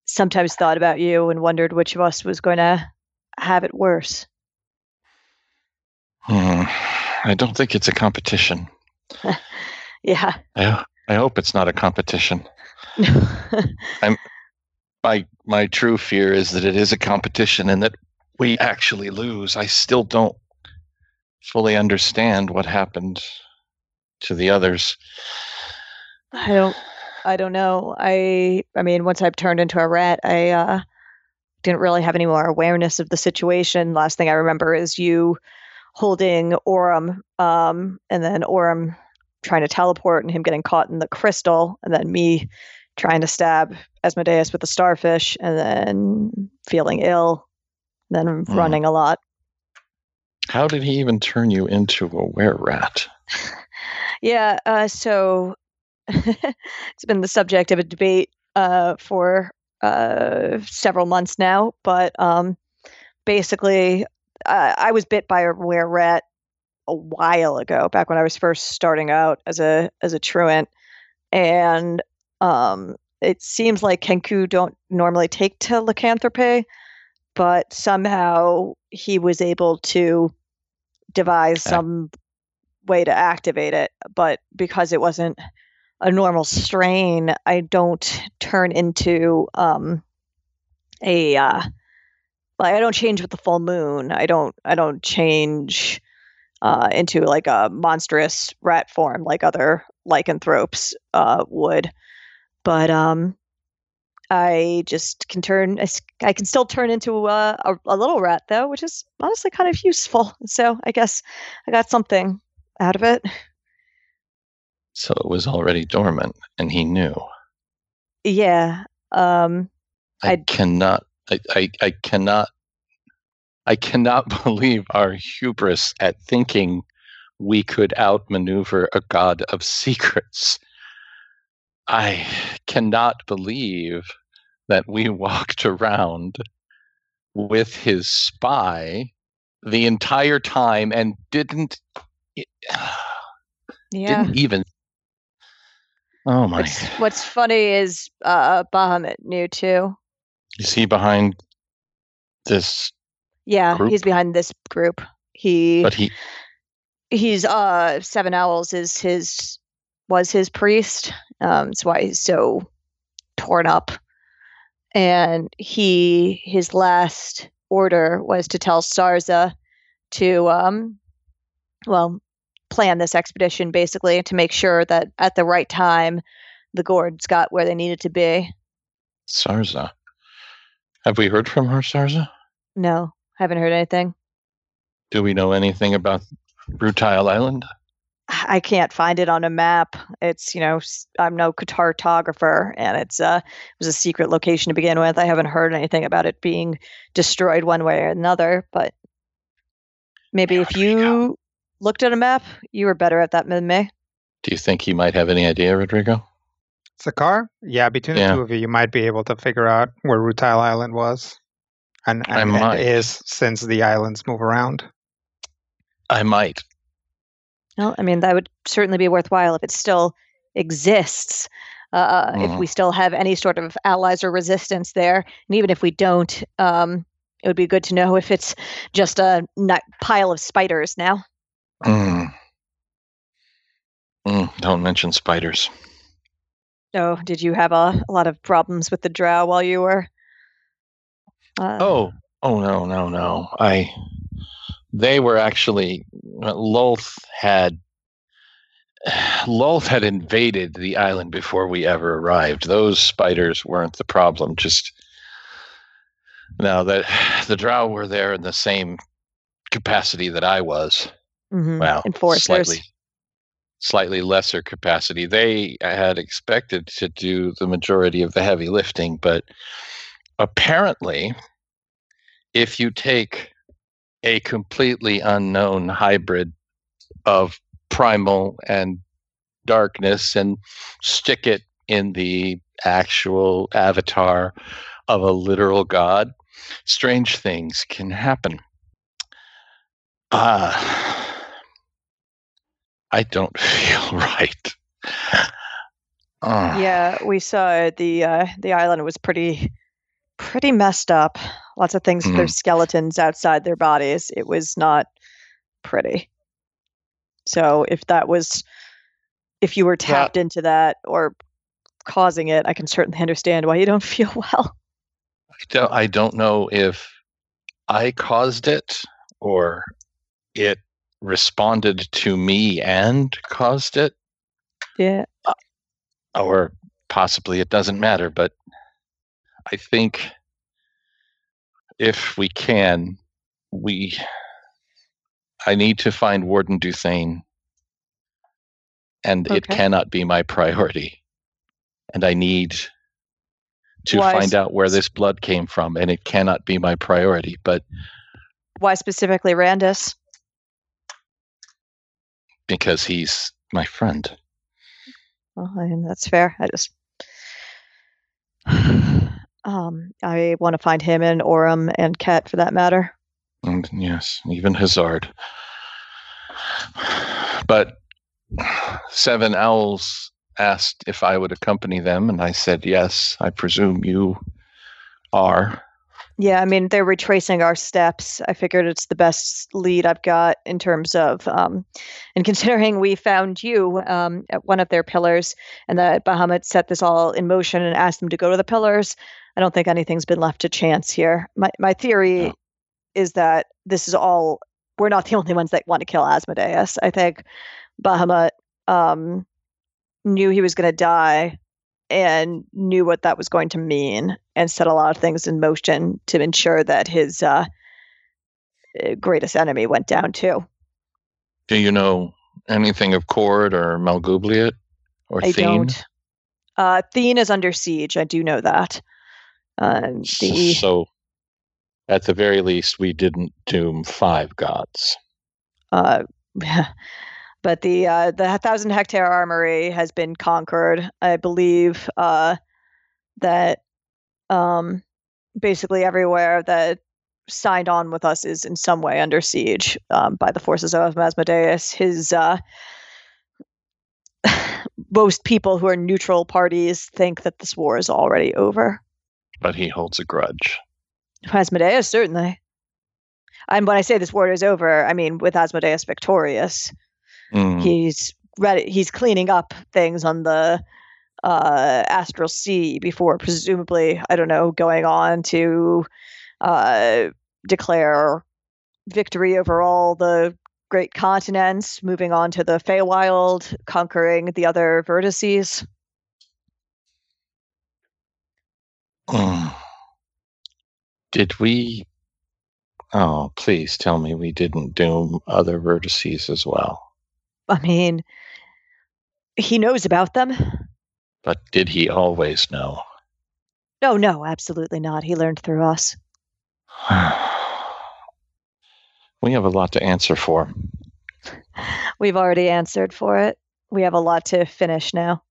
sometimes thought about you and wondered which of us was going to have it worse. Hmm. I don't think it's a competition. Yeah. I, I hope it's not a competition. I'm, My my true fear is that it is a competition and that we actually lose. I still don't fully understand what happened to the others. I don't I don't know. I I mean once I've turned into a rat, I uh didn't really have any more awareness of the situation. Last thing I remember is you holding Orim um and then Orim trying to teleport and him getting caught in the crystal and then me trying to stab Asmodeus with the starfish and then feeling ill, then Mm. running a lot. How did he even turn you into a were rat? Yeah, uh, so it's been the subject of a debate uh, for uh, several months now, but um, basically, uh, I was bit by a were rat a while ago, back when I was first starting out as a as a truant, and um, it seems like Kenku don't normally take to lycanthropy, but somehow he was able to devise some way to activate it. But because it wasn't a normal strain, I don't turn into um, a uh, like I don't change with the full moon. I don't I don't change uh, into like a monstrous rat form like other lycanthropes uh, would. But um, I just can turn. I can still turn into a, a, a little rat though, which is honestly kind of useful. So I guess I got something out of it. So it was already dormant, and he knew. Yeah. Um, I I'd- cannot. I, I, I cannot. I cannot believe our hubris at thinking we could outmaneuver a god of secrets. I cannot believe that we walked around with his spy the entire time and didn't yeah. didn't even. Oh my! What's, what's funny is uh, Bahamut knew too. Is he behind this? Yeah, Group? he's behind this group. He But he he's uh Seven Owls is his was his priest. Um, that's why he's so torn up. And he his last order was to tell Sarza to um well plan this expedition basically to make sure that at the right time the gourds got where they needed to be. Sarza. Have we heard from her, Sarza? No, haven't heard anything. Do we know anything about Rutile Island? I can't find it on a map. It's you know I'm no cartographer, and it's uh it was a secret location to begin with. I haven't heard anything about it being destroyed one way or another. But maybe Yeah, if you looked at a map, you were better at that than me. Do you think he might have any idea, Rodrigo? Sakar? Yeah, between Yeah. the two of you, you might be able to figure out where Rutile Island was. And, I and, and is since the islands move around. I might. Well, I mean that would certainly be worthwhile if it still exists. Uh, If Mhm. we still have any sort of allies or resistance there, and even if we don't, um, it would be good to know if it's just a pile of spiders now. Mm. Mm, don't mention spiders. Oh, did you have a, a lot of problems with the drow while you were? Uh, Oh, oh no, no, no. I. They were actually. Lolth had. Lolth had invaded the island before we ever arrived. Those spiders weren't the problem. Just now that the Drow were there in the same capacity that I was. mhm, Wow, enforcers. slightly, slightly lesser capacity. They had expected to do the majority of the heavy lifting, but apparently, if you take a completely unknown hybrid of primal and darkness and stick it in the actual avatar of a literal god, strange things can happen. Uh, I don't feel right. Uh, Yeah, we saw the uh, the island was pretty pretty messed up. Lots of things their mm-hmm. skeletons outside their bodies. It was not pretty. So if that was if you were tapped into that or causing it, I can certainly understand why you don't feel well. I don't, I don't know if I caused it or it responded to me and caused it, Yeah. Uh, or possibly it doesn't matter. But I think if we can, we. I need to find Warden Duthane, and it cannot be my priority. And I need to Why find s- out where this blood came from, and it cannot be my priority. But Why specifically Randus? because he's my friend. Well, I mean, that's fair. I just um I want to find him and Orum and Ket for that matter. And yes, even Hazard. But Seven Owls asked if I would accompany them, and I said yes. I presume you are. Yeah, I mean, they're retracing our steps. I figured it's the best lead I've got in terms of, um, and considering we found you um, at one of their pillars and that Bahamut set this all in motion and asked them to go to the pillars, I don't think anything's been left to chance here. My, my theory No. is that this is all, we're not the only ones that want to kill Asmodeus. I think Bahamut um, knew he was going to die and knew what that was going to mean and set a lot of things in motion to ensure that his uh, uh, greatest enemy went down too. Do you know anything of Cord or Malgubliet or I Thene? don't. Uh, Thene is under siege. I do know that. Uh, the So, at the very least, we didn't doom five gods. uh, but the uh, the thousand hectare armory has been conquered. I believe uh, that um, basically everywhere that signed on with us is in some way under siege um, by the forces of Asmodeus. His uh, most people who are neutral parties think that this war is already over. But he holds a grudge. Asmodeus certainly. And when I say this war is over, I mean with Asmodeus victorious. Mm, he's ready he's cleaning up things on the uh astral sea before presumably i don't know going on to uh declare victory over all the great continents moving on to the Feywild conquering the other vertices mm. Did we? Oh, please tell me we didn't doom other vertices as well. I mean he knows about them But did he always know? no no absolutely not he learned through us we have a lot to answer for. we've already answered for it we have a lot to finish now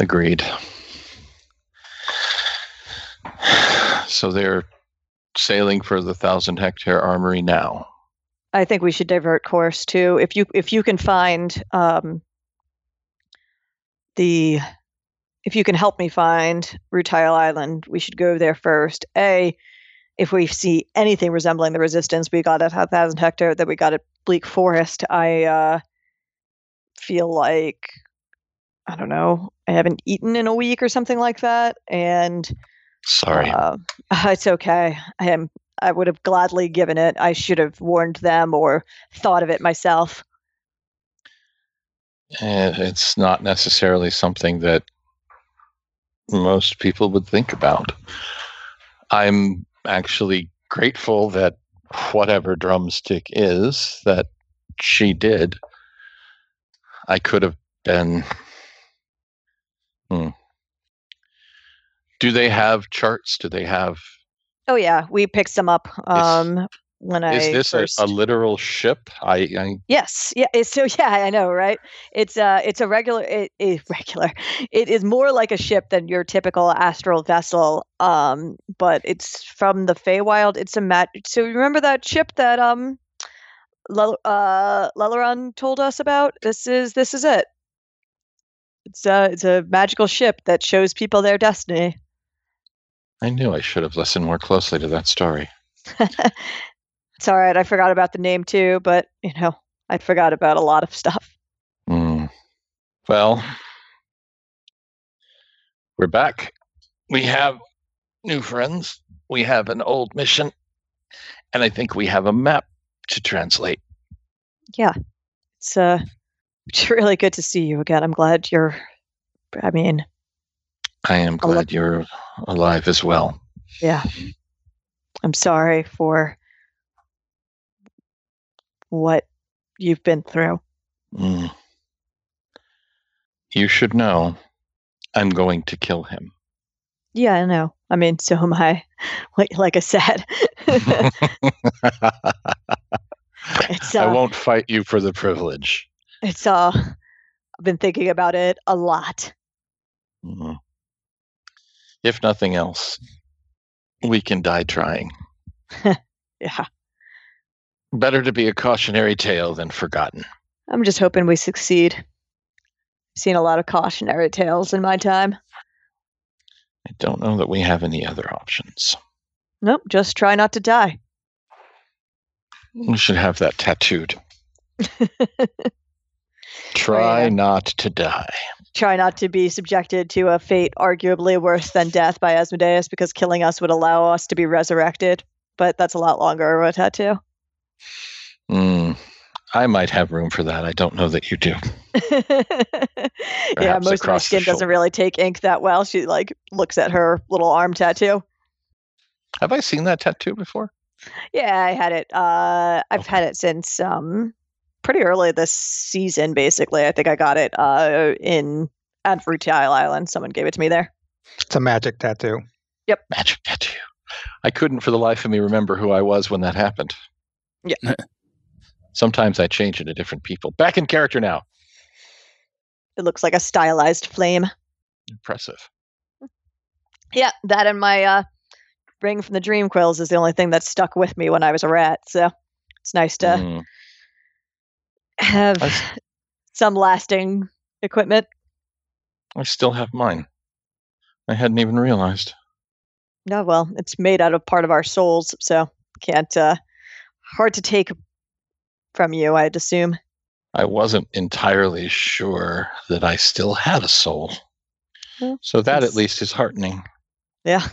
Agreed. So they're sailing for the thousand hectare armory now. I think we should divert course too. If you if you can find um, the if you can help me find Rutile Island, we should go there first. A, if we see anything resembling the resistance we got at a thousand hectare that we got at Bleak Forest, I uh, feel like I don't know. I haven't eaten in a week or something like that, and Sorry. uh, it's okay. I am. I would have gladly given it. I should have warned them or thought of it myself. Eh, it's not necessarily something that most people would think about. I'm actually grateful that whatever drumstick is that she did, I could have been. Hmm. Do they have charts? Do they have? Oh yeah, we picked some up um, when I Is this first. a, a literal ship? I, I Yes, yeah. So yeah, I know, right? It's uh, it's a regular, it, it, regular. It is more like a ship than your typical astral vessel. Um, but it's from the Feywild. It's a mat. So you remember that ship that um Lel- uh, Leleron told us about. This is this is it. It's a it's a magical ship that shows people their destiny. I knew I should have listened more closely to that story. it's all right. I forgot about the name too, but you know, I forgot about a lot of stuff. Hmm. Well, we're back. We have new friends. We have an old mission. And I think we have a map to translate. Yeah, it's uh, it's really good to see you again. I'm glad you're. I mean, I am glad you're alive as well. yeah. I'm sorry for what you've been through. Mm. You should know I'm going to kill him. Yeah, I know. I mean, so am I. Like like I said, it's I uh, won't fight you for the privilege. it's uh, I've been thinking about it a lot. Mm. If nothing else, we can die trying. Yeah, Better to be a cautionary tale than forgotten. I'm just hoping we succeed. Seen a lot of cautionary tales in my time. I don't know that we have any other options. Nope, just try not to die. We should have that tattooed. Oh, try yeah. not to die. Try not to be subjected to a fate arguably worse than death by Asmodeus because killing us would allow us to be resurrected. But that's a lot longer of a tattoo. Mm, I might have room for that. I don't know that you do. yeah, most of my skin doesn't really take ink that well. She like looks at her little arm tattoo. Have I seen that tattoo before? Yeah, I had it. Uh, I've Okay. had it since um, pretty early this season. Basically, I think I got it uh, in at Rutile Island. Someone gave it to me there. It's a magic tattoo. Yep. Magic tattoo. I couldn't for the life of me remember who I was when that happened. Yeah. Sometimes I change into different people. Back in character now. It looks like a stylized flame. Impressive. Yeah, that and my uh, ring from the Dream Quills is the only thing that stuck with me when I was a rat. So it's nice to Mm, have I some lasting equipment. I still have mine. I hadn't even realized. No, well, it's made out of part of our souls, so can't. uh Hard to take from you, I'd assume. I wasn't entirely sure that I still had a soul. Well, So that at least is heartening. Yeah.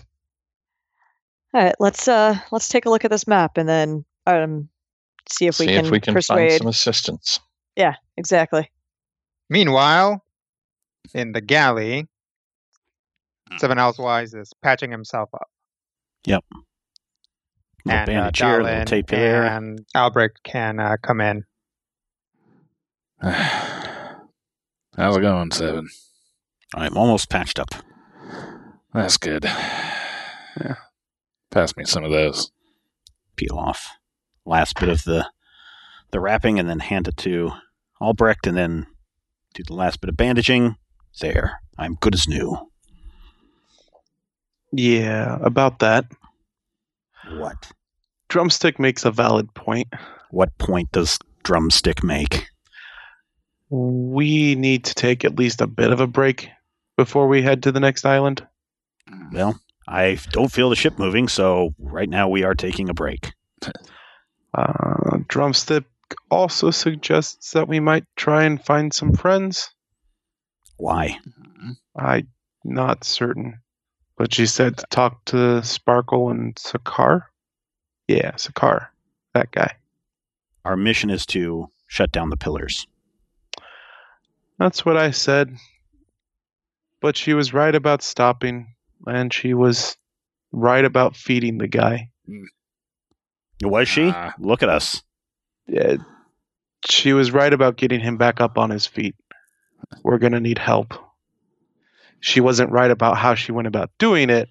All right, let's uh let's take a look at this map and then um see if See we can, if we can persuade. find some assistance. Yeah, exactly. Meanwhile, in the galley, Seven Owls Wise is patching himself up. Little and uh, bandage here, tape there. and Albrecht can uh, come in. How's it going, Seven? I'm almost patched up. That's good. Yeah. Pass me some of those. Peel off last bit of the the wrapping, and then hand it to Albrecht, and then do the last bit of bandaging. There, I'm good as new. Yeah, about that. What? Drumstick makes a valid point. What point does drumstick make? We need to take at least a bit of a break before we head to the next island. Well, I don't feel the ship moving, so right now we are taking a break. Uh, Drumstick also suggests that we might try and find some friends. Why? I'm not certain. But she said to talk to Sparkle and Sakar. Yeah, Sakar. That guy. Our mission is to shut down the pillars. That's what I said. But she was right about stopping, and she was right about feeding the guy. Was she? Ah. Look at us. Yeah, she was right about getting him back up on his feet. We're going to need help. She wasn't right about how she went about doing it.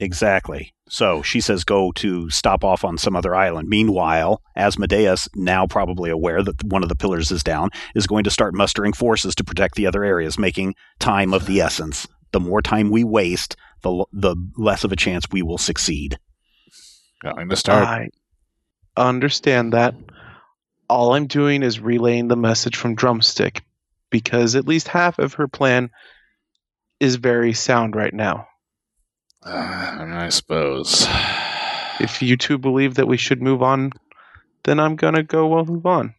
Exactly. So she says go to stop off on some other island. Meanwhile, Asmodeus, now probably aware that one of the pillars is down, is going to start mustering forces to protect the other areas, making time of the essence. The more time we waste, the l- the less of a chance we will succeed. Going to start. I understand that. All I'm doing is relaying the message from Drumstick because at least half of her plan is very sound right now. Uh, I, suppose. If you two believe that we should move on, then I'm gonna go well move on.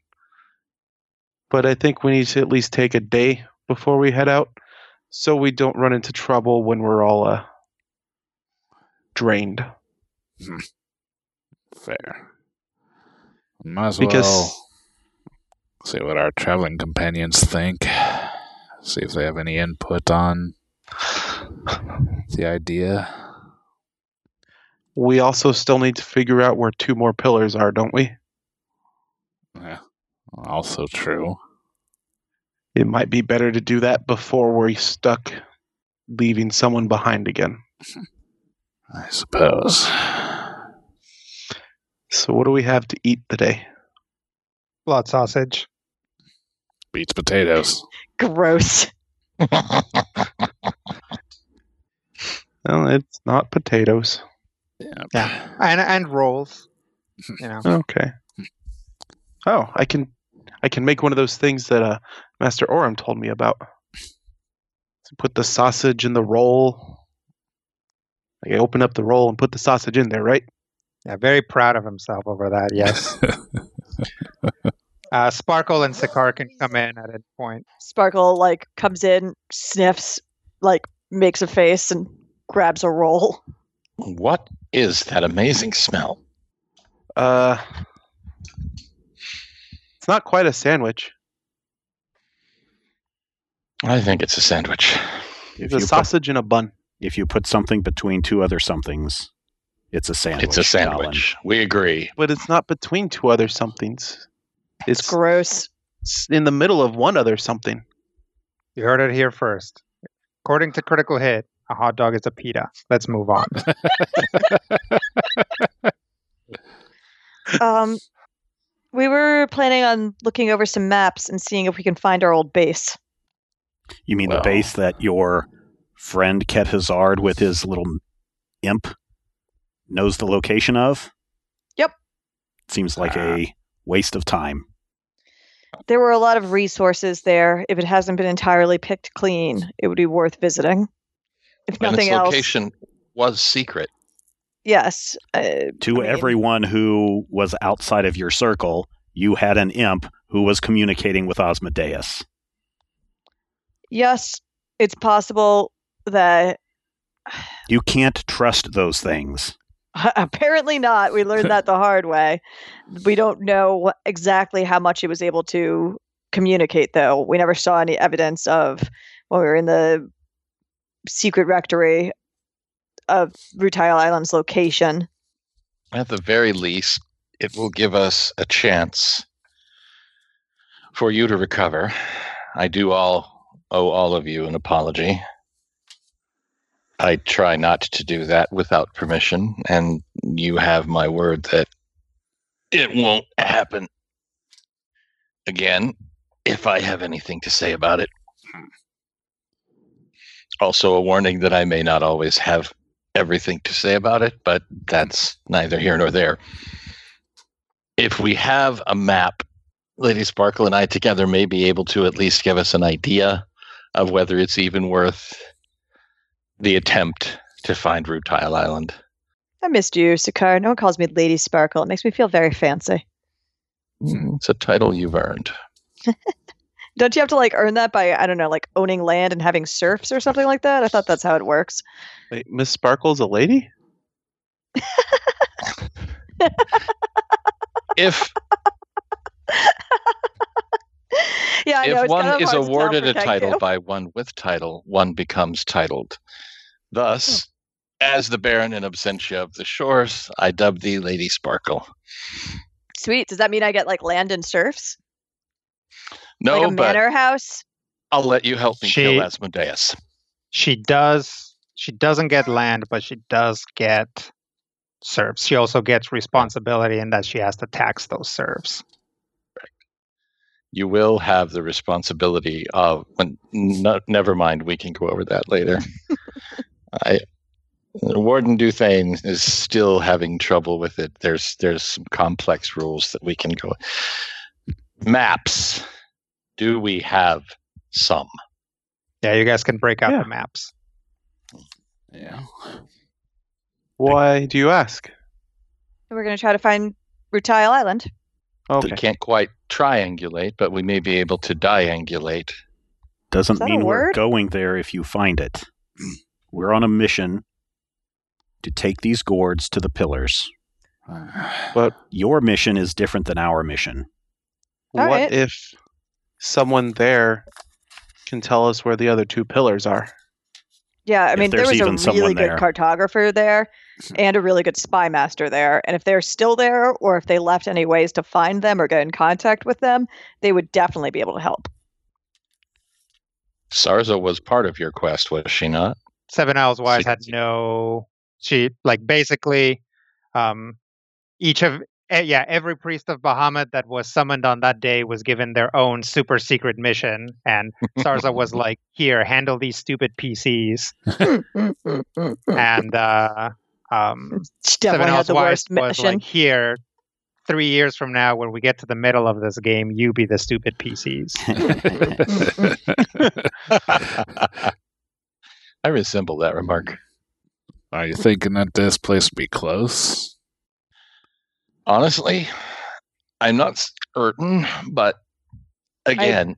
But I think we need to at least take a day before we head out, so we don't run into trouble when we're all uh, drained. Fair. Might as Because- well see what our traveling companions think. See if they have any input on the idea. We also still need to figure out where two more pillars are, don't we? Yeah, also true. It might be better to do that before we're stuck leaving someone behind again. I suppose. So, what do we have to eat today? Blood sausage. Beats potatoes. Gross. Well, it's not potatoes. Yeah. Yeah. And and rolls. You know. Okay. Oh, I can, I can make one of those things that uh, Master Oram told me about. To put the sausage in the roll. Like I open up the roll and put the sausage in there, right? Yeah, very proud of himself over that. Yes. Uh, Sparkle and Sakar can come in at any point. Sparkle like comes in, sniffs, like makes a face and grabs a roll. What is that amazing smell? Uh, it's not quite a sandwich. I think it's a sandwich. If It's a you, put, sausage in a bun. if you put something between two other somethings, it's a sandwich. it's a sandwich. We agree. But it's not between two other somethings. It's It's, gross. it's in the middle of one other something. You heard it here first. According to Critical Hit, a hot dog is a pita. Let's move on. Um, we were planning on looking over some maps and seeing if we can find our old base. You mean Well- the base that your friend Ket Hazard with his little imp knows the location of? Yep. Seems like Ah. a waste of time. There were a lot of resources there. If it hasn't been entirely picked clean, it would be worth visiting. If And nothing its else, location was secret. yes. Uh, To I mean, everyone who was outside of your circle, you had an imp who was communicating with Asmodeus. Yes, it's possible that You can't trust those things. apparently not. We learned that the hard way. We don't know exactly how much he was able to communicate, though. We never saw any evidence of when we were in the secret rectory of Rutile Island's location. At the very least, it will give us a chance for you to recover. I do all owe all of you an apology. I try not to do that without permission, and you have my word that it won't happen again if I have anything to say about it. Also, a warning that I may not always have everything to say about it, but that's neither here nor there. If we have a map, Lady Sparkle and I together may be able to at least give us an idea of whether it's even worth the attempt to find Rutile Island. I missed you, Sakar. No one calls me Lady Sparkle. It makes me feel very fancy. Mm, it's a title you've earned. Don't you have to like earn that by I don't know, like owning land and having serfs or something like that? I thought that's how it works. Wait, Miss Sparkle's a lady? If yeah, I know. if it's one kind of is hard to tell awarded a title Kenku. by one with title, one becomes titled. Thus, hmm. as the Baron in absentia of the shores, I dub thee Lady Sparkle. Sweet. Does that mean I get like land and serfs? No, like a but manor house? I'll let you help me She- kill Asmodeus. She does. She doesn't get land, but she does get serfs. She also gets responsibility in that she has to tax those serfs. You will have the responsibility of. When, no, never mind, we can go over that later. I, Warden Duthane is still having trouble with it. There's there's some complex rules that we can go. Maps. Do we have some? Yeah, you guys can break out Yeah. the maps. Yeah. Why do you ask? We're going to try to find Rutile Island. Okay. We can't quite triangulate, but we may be able to diangulate. Doesn't Is that a mean we're going there if you find it. We're on a mission to take these gourds to the pillars. But Your mission is different than our mission. All what right. if someone there can tell us where the other two pillars are? Yeah, I mean, there was a really good there. cartographer there and a really good spy master there. And if they're still there, or if they left any ways to find them or get in contact with them, they would definitely be able to help. Sarza was part of your quest, was she not? Seven Owls Wise had no. She like basically, um, each of eh, yeah every priest of Bahamut that was summoned on that day was given their own super secret mission, and Sarza was like, "Here, handle these stupid PCs," and uh, um, She Seven definitely had the Wise worst was mission. like, "Here." Three years from now, when we get to the middle of this game, you be the stupid PCs. I resemble that remark. Are you thinking that this place would be close? Honestly, I'm not certain, but again,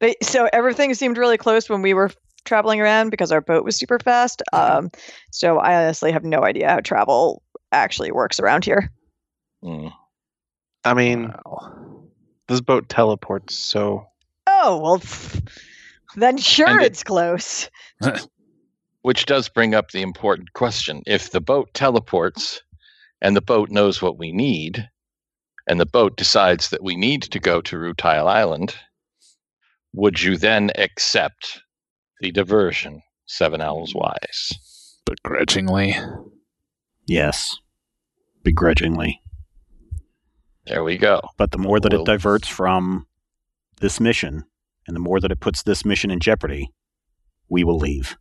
They, so everything seemed really close when we were traveling around because our boat was super fast. Um, so I honestly have no idea how travel actually works around here. mm, I mean, Wow. this boat teleports, so Oh well, pff, then sure And it- it's close. which does bring up the important question. If the boat teleports and the boat knows what we need, and the boat decides that we need to go to Rutile Island, would you then accept the diversion, Seven Owls Wise? Begrudgingly. yes, begrudgingly. There we go. But the more that Well- it diverts from this mission, and the more that it puts this mission in jeopardy, we will leave.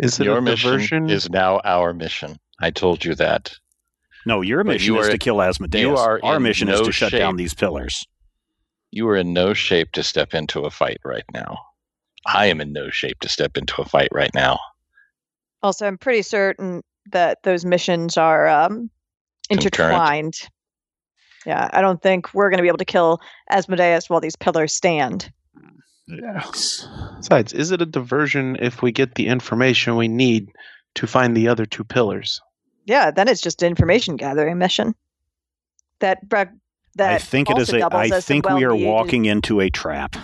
is it Your a mission diversion? is now our mission. I told you that. No, your But mission you is are- to kill Asmodeus. you are Our in mission is no to shut down these pillars. You are in no shape to step into a fight right now. I am in no shape to step into a fight right now. Also, I'm pretty certain that those missions are um, Concurrent. intertwined. Yeah, I don't think we're going to be able to kill Asmodeus while these pillars stand. Yes. Besides, is it a diversion if we get the information we need to find the other two pillars? Yeah, then it's just an information gathering mission. That that I think it is also a. doubles I as some think we are walking into a trap.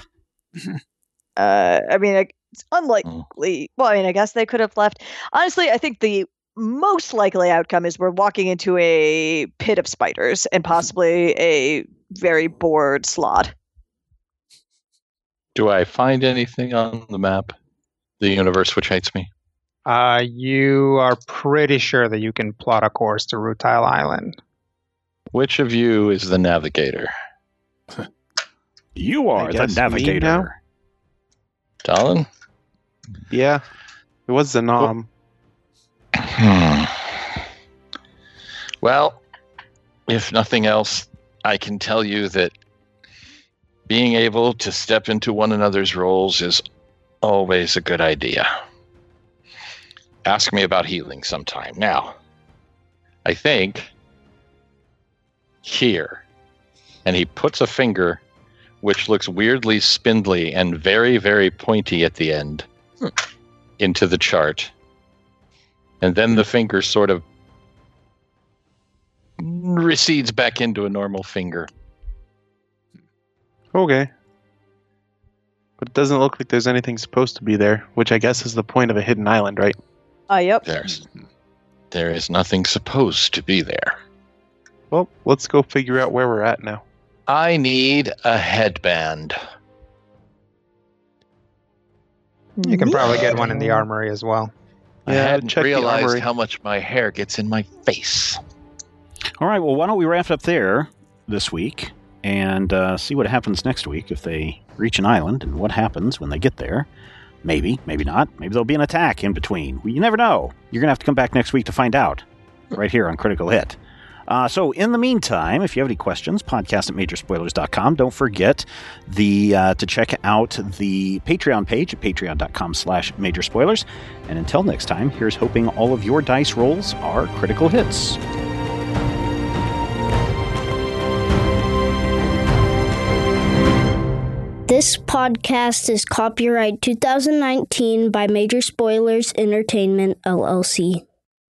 Uh, I mean, it's Mm. unlikely. Well, I mean, I guess they could have left. Honestly, I think the most likely outcome is we're walking into a pit of spiders and possibly a very bored slot. Do I find anything on the map? The universe which hates me? Uh, you are pretty sure that you can plot a course to Rutile Island. Which of you is the navigator? You are the guess me navigator. Talon? Yeah, it was Zanam. Hmm. Well, if nothing else, I can tell you that being able to step into one another's roles is always a good idea. Ask me about healing sometime. Now, I think here, and he puts a finger which looks weirdly spindly and very, very pointy at the end into the chart. And then the finger sort of recedes back into a normal finger. Okay. But it doesn't look like there's anything supposed to be there, which I guess is the point of a hidden island, right? Ah, yep. There's there is nothing supposed to be there. Well, let's go figure out where we're at now. I need a headband. You can probably get one in the armory as well. I Yeah, hadn't realized how much my hair gets in my face. All right. Well, why don't we wrap it up there this week and uh, see what happens next week if they reach an island and what happens when they get there. Maybe, maybe not. Maybe there'll be an attack in between. You never know. You're gonna have to come back next week to find out. Right here on Critical Hit. Uh, so, in the meantime, if you have any questions, podcast at majorspoilers.com. Don't forget the uh, to check out the Patreon page at patreon.com slash majorspoilers. And until next time, here's hoping all of your dice rolls are critical hits. This podcast is copyright 2019 by Major Spoilers Entertainment, LLC.